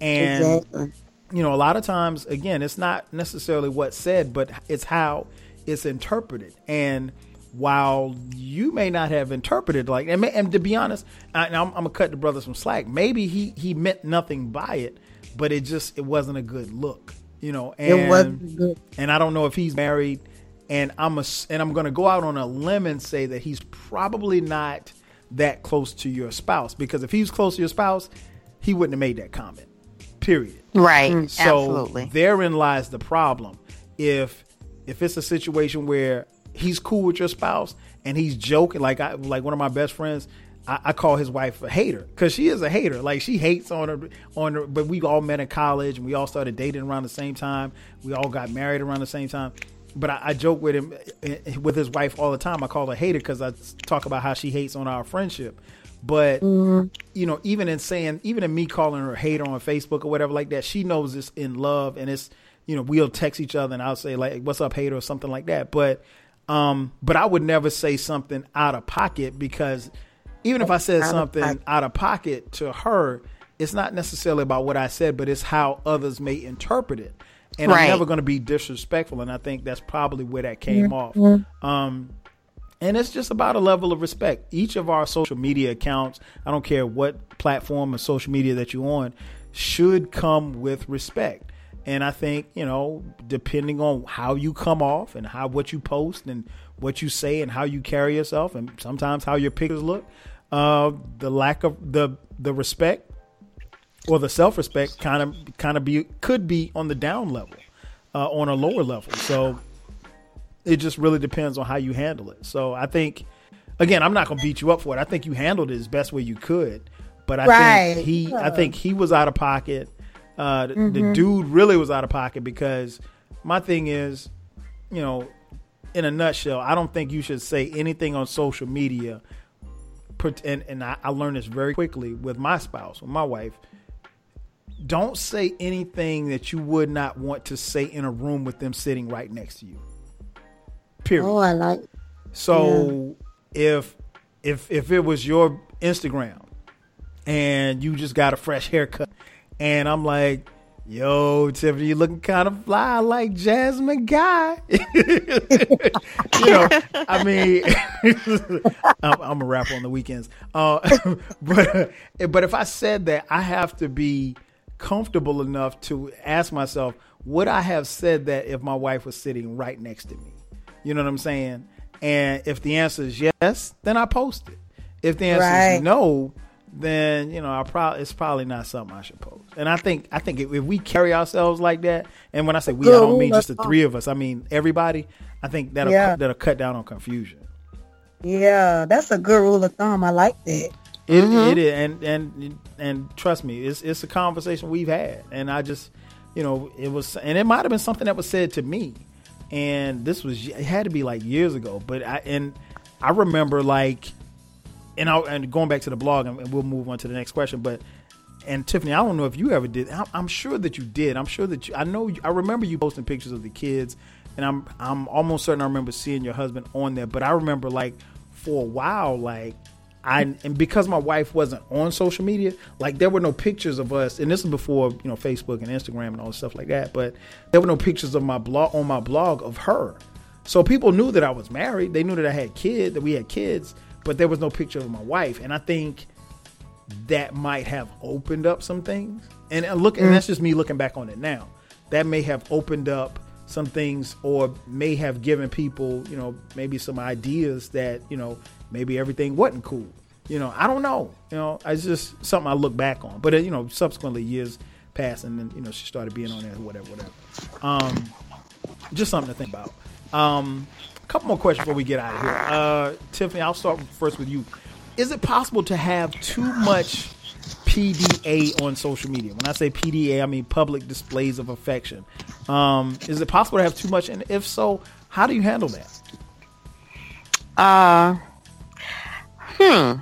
And Exactly. You know, a lot of times, again, it's not necessarily what's said, but it's how it's interpreted. And while you may not have interpreted like, and, may, and to be honest, I, I'm, I'm gonna cut the brother some slack. Maybe he he meant nothing by it, but it just it wasn't a good look. You know, and good. and I don't know if he's married. And I'm a, and I'm going to go out on a limb and say that he's probably not that close to your spouse because if he was close to your spouse, he wouldn't have made that comment. Period. Right. So Absolutely. therein lies the problem. If if it's a situation where he's cool with your spouse and he's joking, like I like one of my best friends, I, I call his wife a hater because she is a hater. Like she hates on her on her. But we all met in college and we all started dating around the same time. We all got married around the same time. But I, I joke with him eh, with his wife all the time. I call her hater because I talk about how she hates on our friendship. But you know, even in saying, even in me calling her a hater on Facebook or whatever like that, she knows it's in love, and it's you know we'll text each other, and I'll say like, "What's up, hater?" or something like that. But um, but I would never say something out of pocket because even if I said Out something pocket. out of pocket to her, it's not necessarily about what I said, but it's how others may interpret it. And I'm never going to be disrespectful, and I think that's probably where that came off. Um, and it's just about a level of respect. Each of our social media accounts, I don't care what platform of social media that you're on, should come with respect. And I think, you know, depending on how you come off and how what you post and what you say and how you carry yourself and sometimes how your pictures look, uh, the lack of the the respect or the self respect kind of kind of be could be on the down level, uh, on a lower level. So it just really depends on how you handle it. So I think, again, I'm not going to beat you up for it. I think you handled it as best way you could, but I Right. think he, I think he was out of pocket. Uh, the, Mm-hmm. the dude really was out of pocket because my thing is, you know, in a nutshell, I don't think you should say anything on social media. put- And, and I, I learned this very quickly with my spouse, with my wife. Don't say anything that you would not want to say in a room with them sitting right next to you. Period. Oh, I like. So if if if it was your Instagram and you just got a fresh haircut and I'm like, yo, Tiffany, you looking kind of fly like Jasmine Guy. you know, I mean, I'm, I'm a rapper on the weekends. Uh, but but if I said that, I have to be comfortable enough to ask myself, would I have said that if my wife was sitting right next to me? You know what I'm saying? And if the answer is yes, then I post it. If the answer Right. is no, then you know I probably it's probably not something I should post. And I think I think if, if we carry ourselves like that, and when I say we, I don't mean just the three of us. I mean everybody. I think that'll Yeah. that'll cut down on confusion. Yeah, that's a good rule of thumb. I like that. It, Mm-hmm. it is, and and and trust me, it's it's a conversation we've had, and I just, you know, it was, and it might have been something that was said to me, and this was it had to be like years ago, but I and I remember like, and I and going back to the blog, and we'll move on to the next question, but. And Tiffany, I don't know if you ever did. I'm, sure that you did. I'm sure that you. I know. You, I remember you posting pictures of the kids, and I'm I'm almost certain I remember seeing your husband on there. But I remember like for a while, like I and because my wife wasn't on social media, like there were no pictures of us. And this is before you know Facebook and Instagram and all this stuff like that. But there were no pictures of my blog on my blog of her. So people knew that I was married. They knew that I had kids, that we had kids, but there was no picture of my wife. And I think that might have opened up some things. And look, and mm. that's just me looking back on it now. That may have opened up some things, or may have given people, you know, maybe some ideas that you know maybe everything wasn't cool. You know, I don't know. You know, it's just something I look back on. But uh, you know, subsequently years passed, and then you know she started being on there, whatever, whatever. Um, just something to think about. Um, a couple more questions before we get out of here. Uh, Tiffany, I'll start first with you. Is it possible to have too much PDA on social media? When I say PDA, I mean public displays of affection. Um, is it possible to have too much? And if so, how do you handle that? Uh, hmm.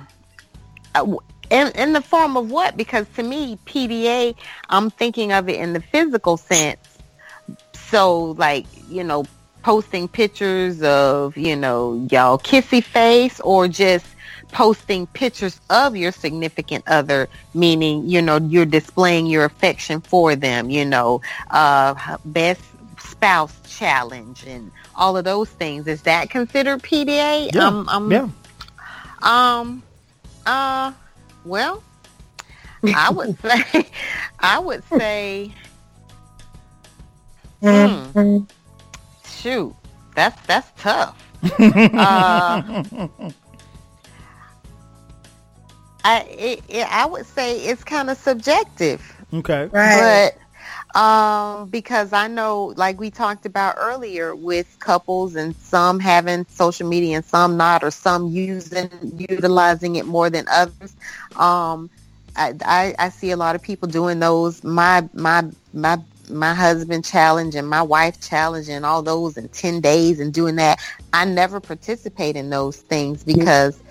Uh, In, in the form of what? Because to me, PDA, I'm thinking of it in the physical sense. So, like, you know, posting pictures of, you know, y'all kissy face or just posting pictures of your significant other, meaning, you know, you're displaying your affection for them, you know, uh, best spouse challenge and all of those things. Is that considered PDA? Yeah, um, yeah. Um, uh, well, I would say, I would say, Mm. Shoot, that's that's tough. uh, I it, it, I would say it's kind of subjective. Okay. Right. But um, because I know, like we talked about earlier, with couples and some having social media and some not, or some using utilizing it more than others. Um, I, I, I see a lot of people doing those. My my my my husband challenge and my wife challenge and all those in 10 days and doing that. I never participate in those things because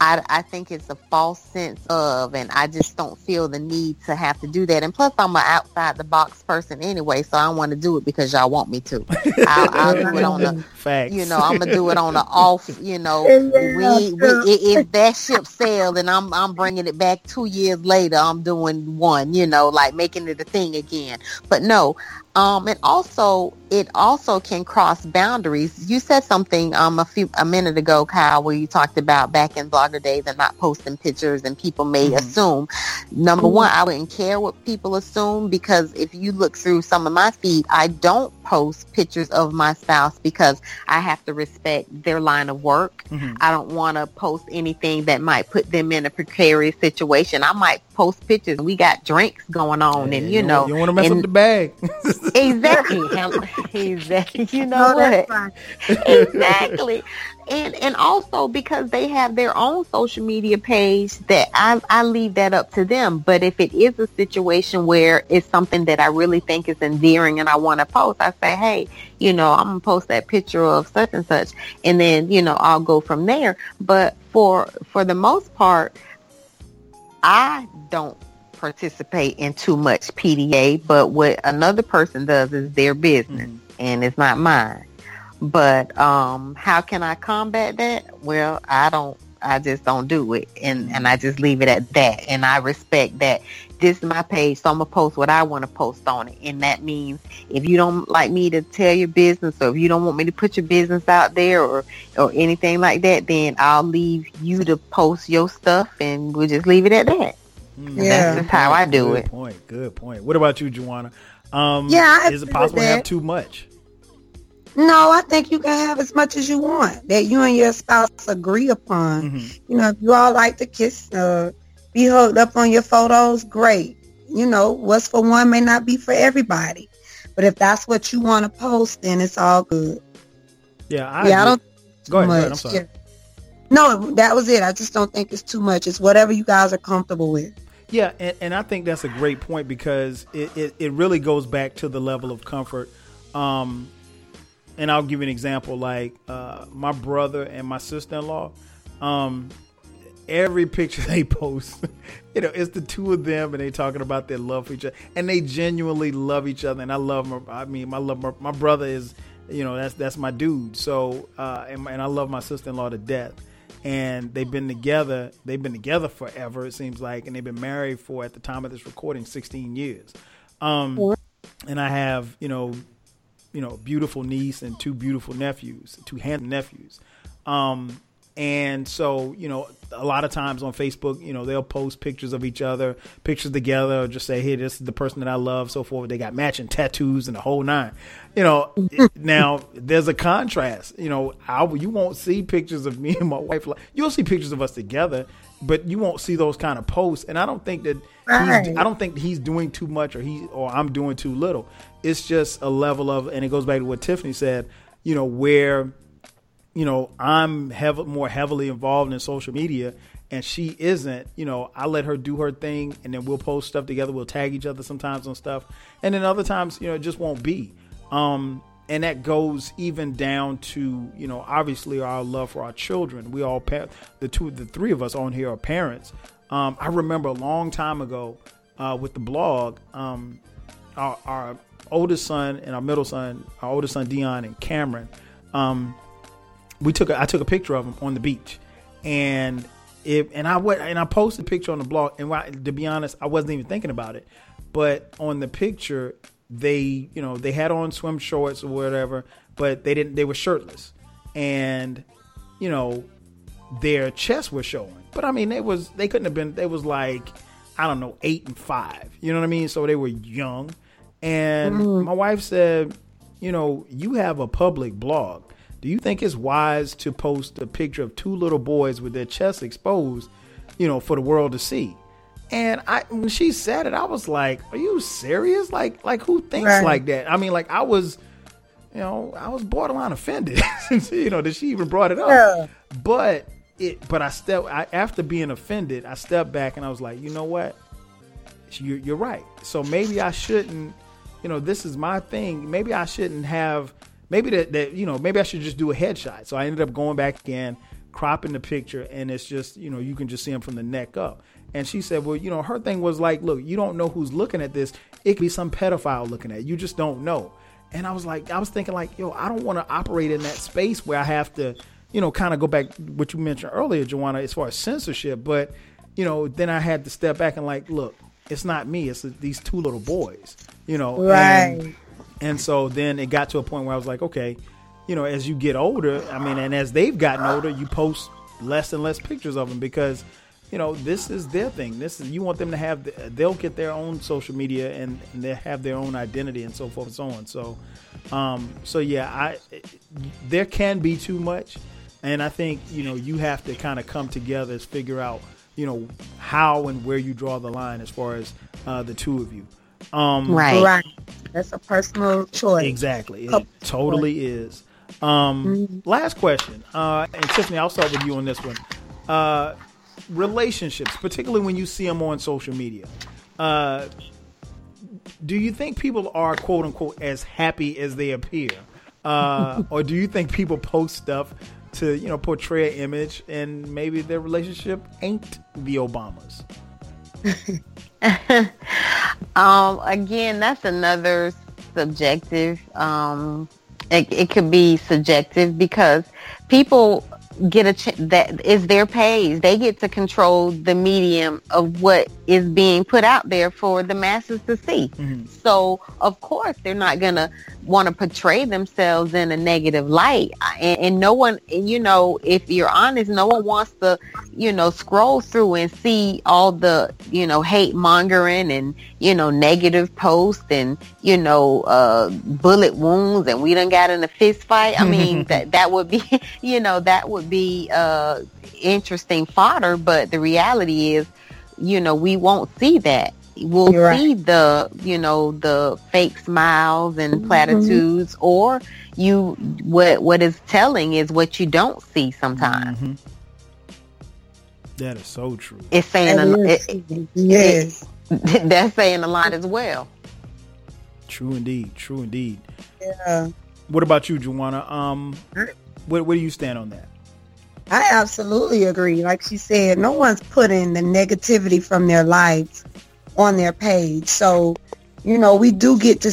I, I think it's a false sense of, and I just don't feel the need to have to do that. And plus, I'm an outside the box person anyway, so I want to do it because y'all want me to. I'll, I'll do it on the, Facts. you know, I'm gonna do it on the off. You know, we, we if that ship sailed and I'm I'm bringing it back two years later, I'm doing one. You know, like making it a thing again. But no, um, and also it also can cross boundaries. You said something um a few a minute ago, Kyle, where you talked about back in blogger days and not posting pictures, and people may Mm-hmm. assume. Number one, I wouldn't care what people assume because if you look through some of my feed, I don't post pictures of my spouse because I have to respect their line of work. Mm-hmm. I don't want to post anything that might put them in a precarious situation. I might post pictures. We got drinks going on, and you don't- know, you want to mess and- up the bag. exactly, exactly. You know No, what? exactly. And and also because they have their own social media page that I I leave that up to them. But if it is a situation where it's something that I really think is endearing and I want to post, I say, hey, you know, I'm gonna post that picture of such and such, and then you know I'll go from there. But for for the most part, I don't participate in too much PDA, but what another person does is their business mm-hmm. and it's not mine. But um how can I combat that? Well, I don't I just don't do it and and I just leave it at that and I respect that this is my page so I'm gonna post what I want to post on it and that means if you don't like me to tell your business or if you don't want me to put your business out there or or anything like that then I'll leave you to post your stuff and we'll just leave it at that. And Yeah. That's just how I do good it. point. Good point. What about you, Jawanna? Um, Yeah, I is it possible to have too much? No, I think you can have as much as you want that you and your spouse agree upon. Mm-hmm. You know, if you all like to kiss, uh, be hugged up on your photos, great. You know, what's for one may not be for everybody. But if that's what you want to post, then it's all good. Yeah, I yeah, I don't Go ahead. Go ahead. I'm sorry. Yeah. No, that was it. I just don't think it's too much. It's whatever you guys are comfortable with. Yeah, and, and I think that's a great point because it, it, it really goes back to the level of comfort. Um, and I'll give you an example like uh, my brother and my sister in law. Um, every picture they post, you know, it's the two of them and they talking about their love for each other. And they genuinely love each other. And I love my, I mean, my love, my, my brother is, you know, that's, that's my dude. So, uh, and, and I love my sister in law to death and they've been together. They've been together forever. It seems like, and they've been married for at the time of this recording, sixteen years. Um, and I have you know, you know, beautiful niece and two beautiful nephews, two handsome nephews. Um, and so you know, a lot of times on Facebook, you know, they'll post pictures of each other, pictures together, or just say, "Hey, this is the person that I love," so forth. They got matching tattoos and the whole nine. You know, now there's a contrast. You know, I, you won't see pictures of me and my wife. Like, you'll see pictures of us together, but you won't see those kind of posts. And I don't think that Right. he's, I don't think he's doing too much or he or I'm doing too little. It's just a level of, and it goes back to what Tiffany said. You know, where you know I'm hev- more heavily involved in social media and she isn't you know i let her do her thing and then we'll post stuff together we'll tag each other sometimes on stuff and then other times you know it just won't be. Um and that goes even down to you know obviously our love for our children. We all pa- the two the three of us on here are parents. Um i remember a long time ago uh with the blog um our, our oldest son and our middle son our oldest son dion and cameron um we took a, I took a picture of him on the beach, and it and I went and I posted a picture on the blog. And why, to be honest, I wasn't even thinking about it, but on the picture they you know they had on swim shorts or whatever, but they didn't they were shirtless, and you know their chests were showing. But I mean they was they couldn't have been they was like I don't know eight and five. You know what I mean? So they were young, and mm-hmm. my wife said you know, you have a public blog. Do you think it's wise to post a picture of two little boys with their chests exposed, you know, for the world to see? And I when she said it, I was like, "Are you serious? Like like who thinks Right. like that?" I mean, like I was you know, I was borderline offended, since you know, that she even brought it up. Yeah. But it, but I step I, after being offended, I stepped back and I was like, you know what? You're, you're right. So maybe I shouldn't, you know, this is my thing. Maybe I shouldn't have. Maybe that that you know, maybe I should just do a headshot. So I ended up going back again, cropping the picture, and it's just you know you can just see him from the neck up. And she said, well, you know, her thing was like, look, you don't know who's looking at this. It could be some pedophile looking at it. You just don't know. And I was like, I was thinking like, yo, I don't want to operate in that space where I have to, you know, kind of go back what you mentioned earlier, Jawanna, as far as censorship. But, you know, then I had to step back and like, look, it's not me. It's these two little boys, you know. Right. and so then it got to a point where I was like, okay, you know, as you get older, I mean, and as they've gotten older, you post less and less pictures of them because, you know, this is their thing. This is you want them to have. The, they'll get their own social media and, and they have their own identity and so forth and so on. So, um, so yeah, I there can be too much, and I think you know you have to kind of come together as figure out you know how and where you draw the line as far as uh, the two of you. Um, Right. Right. That's a personal choice. Exactly. It Couple totally is. Um, Mm-hmm. Last question. Uh, and Tiffany, I'll start with you on this one. Uh, relationships, particularly when you see them on social media. Uh, do you think people are quote unquote as happy as they appear? Uh, or do you think people post stuff to, you know, portray an image and maybe their relationship ain't the Obamas? Um, again, that's another subjective. Um, it, it could be subjective because people get a ch- that is their page. They get to control the medium of what is being put out there for the masses to see. So, of course, they're not gonna want to portray themselves in a negative light. And, and no one, you know, if you're honest, no one wants to, you know, scroll through and see all the, you know, hate mongering and, you know, negative posts and, you know, uh, bullet wounds and we done got in a fist fight. I mean, that, that would be, you know, that would be, uh, interesting fodder. But the reality is, you know, we won't see that. We'll You're right. see the, you know, the fake smiles and Mm-hmm. platitudes or you, what, what is telling is what you don't see sometimes. Mm-hmm. That is so true. It's saying, a, That it, is- yes. it- that's saying a lot as well. True indeed. True indeed. Yeah. What about you, Jawanna? Um, where, where do you stand on that? I absolutely agree. Like she said, no one's putting the negativity from their lives on their page. So, you know, we do get to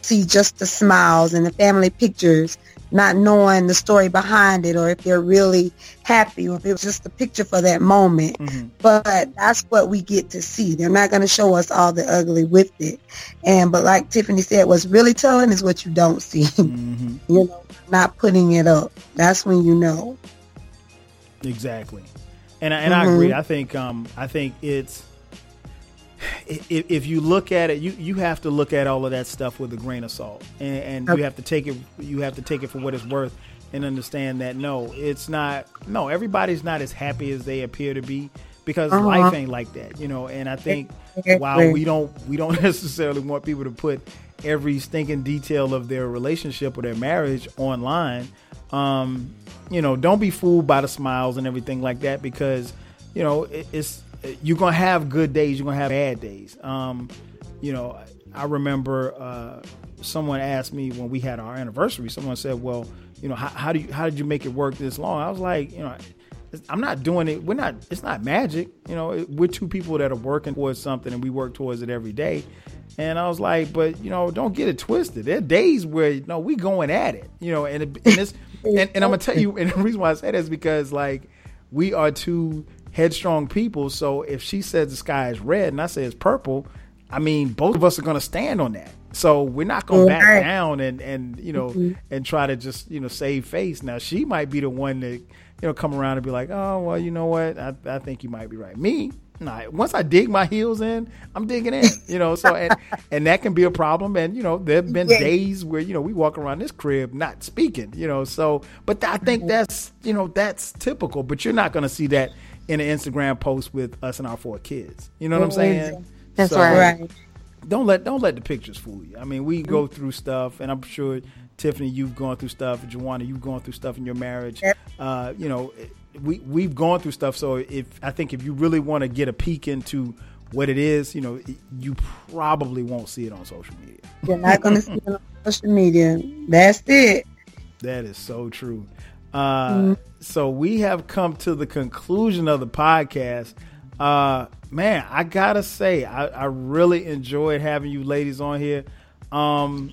see just the smiles and the family pictures, not knowing the story behind it or if they're really happy or if it was just a picture for that moment. But that's what we get to see. They're not going to show us all the ugly with it. And but like Tiffany said, what's really telling is what you don't see. Mm-hmm. you know, not putting it up. That's when you know. Exactly, and I, and I Mhm. agree. I think um, I think it's if, if you look at it, you you have to look at all of that stuff with a grain of salt, and, and Okay. you have to take it you have to take it for what it's worth, and understand that no, it's not. No, everybody's not as happy as they appear to be because Uh-huh. life ain't like that, you know. And I think Exactly. while we don't we don't necessarily want people to put every stinking detail of their relationship or their marriage online um you know don't be fooled by the smiles and everything like that because you know it, it's you're gonna have good days you're gonna have bad days um you know i remember uh someone asked me when we had our anniversary someone said well you know how, how do you how did you make it work this long i was like you know I'm not doing it. We're not. It's not magic. You know, we're two people that are working towards something, and we work towards it every day. And I was like, but you know, don't get it twisted. There are days where you know we going at it. You know, and it, and this, and, and I'm gonna tell you, and the reason why I say that is because like we are two headstrong people. So if she says the sky is red and I say it's purple, I mean both of us are gonna stand on that. So we're not gonna back down and and you know mm-hmm. and try to just you know save face. Now she might be the one that you know, come around and be like, oh, well, you know what? I, I think you might be right. Me, Nah, once I dig my heels in, I'm digging in, you know. So and and that can be a problem. And you know, there've been yeah. days where you know we walk around this crib not speaking, you know. So, but I think mm-hmm. that's you know that's typical. But you're not going to see that in an Instagram post with us and our four kids. You know what I'm saying? That's so, right. Don't let don't let the pictures fool you. I mean, we go through stuff, and I'm sure Tiffany, you've gone through stuff. Jawanna, you've gone through stuff in your marriage. Uh, you know, we we've gone through stuff. So if I think if you really want to get a peek into what it is, you know, you probably won't see it on social media. You're not going to see it on social media. That's it. That is so true. Uh, mm-hmm. So we have come to the conclusion of the podcast. Uh, man, I gotta say, I, I, really enjoyed having you ladies on here. Um,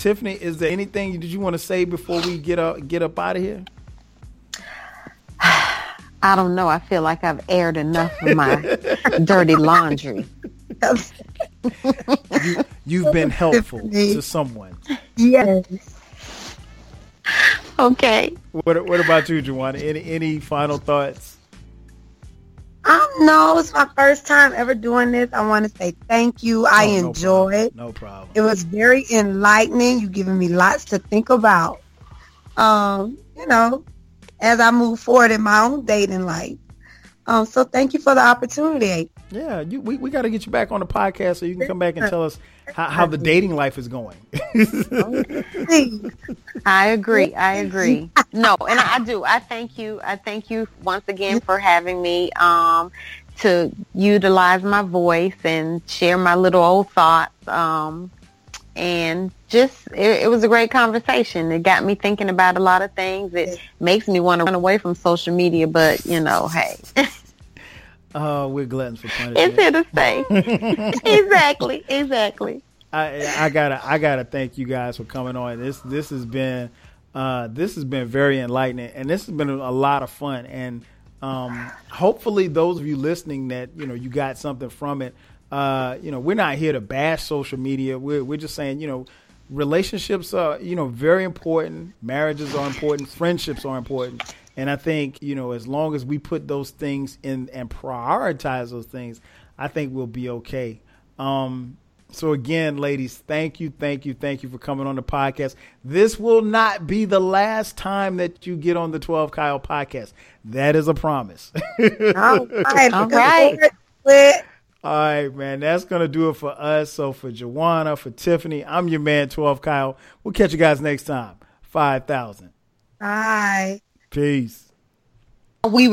Tiffany, is there anything did you want to say before we get up get up out of here? I don't know. I feel like I've aired enough of my dirty laundry. you, have been helpful to someone. Yes. Okay. What What about you, Jawanna? Any Any final thoughts? Um, no, it's my first time ever doing this. I want to say thank you. I oh, enjoyed. No, no problem. It was very enlightening. You giving me lots to think about. Um, you know, as I move forward in my own dating life. Um, so thank you for the opportunity. Yeah, you, we, we got to get you back on the podcast so you can come back and tell us how, how the dating life is going. I agree. I agree. No, and I do. I thank you. I thank you once again for having me um, to utilize my voice and share my little old thoughts. Um, and just it, it, was a great conversation. It got me thinking about a lot of things. It makes me want to run away from social media, but you know, hey. Oh, uh, we're gluttons for punishment. It's here to stay. exactly, exactly. I, I gotta I gotta thank you guys for coming on. This this has been uh, this has been very enlightening, and this has been a lot of fun. And um, hopefully, those of you listening that you know you got something from it. Uh, you know, we're not here to bash social media. We're we're just saying, you know, relationships are, you know, very important. Marriages are important. Friendships are important. And I think, you know, as long as we put those things in and prioritize those things, I think we'll be okay. Um, so again, ladies, thank you, thank you, thank you for coming on the podcast. This will not be the last time that you get on the 12 Kyle podcast. That is a promise. All right. All right. All right, man. That's going to do it for us. So for Jawanna, for Tiffany, I'm your man, 12 Kyle. We'll catch you guys next time. 5,000. Bye. Peace. We were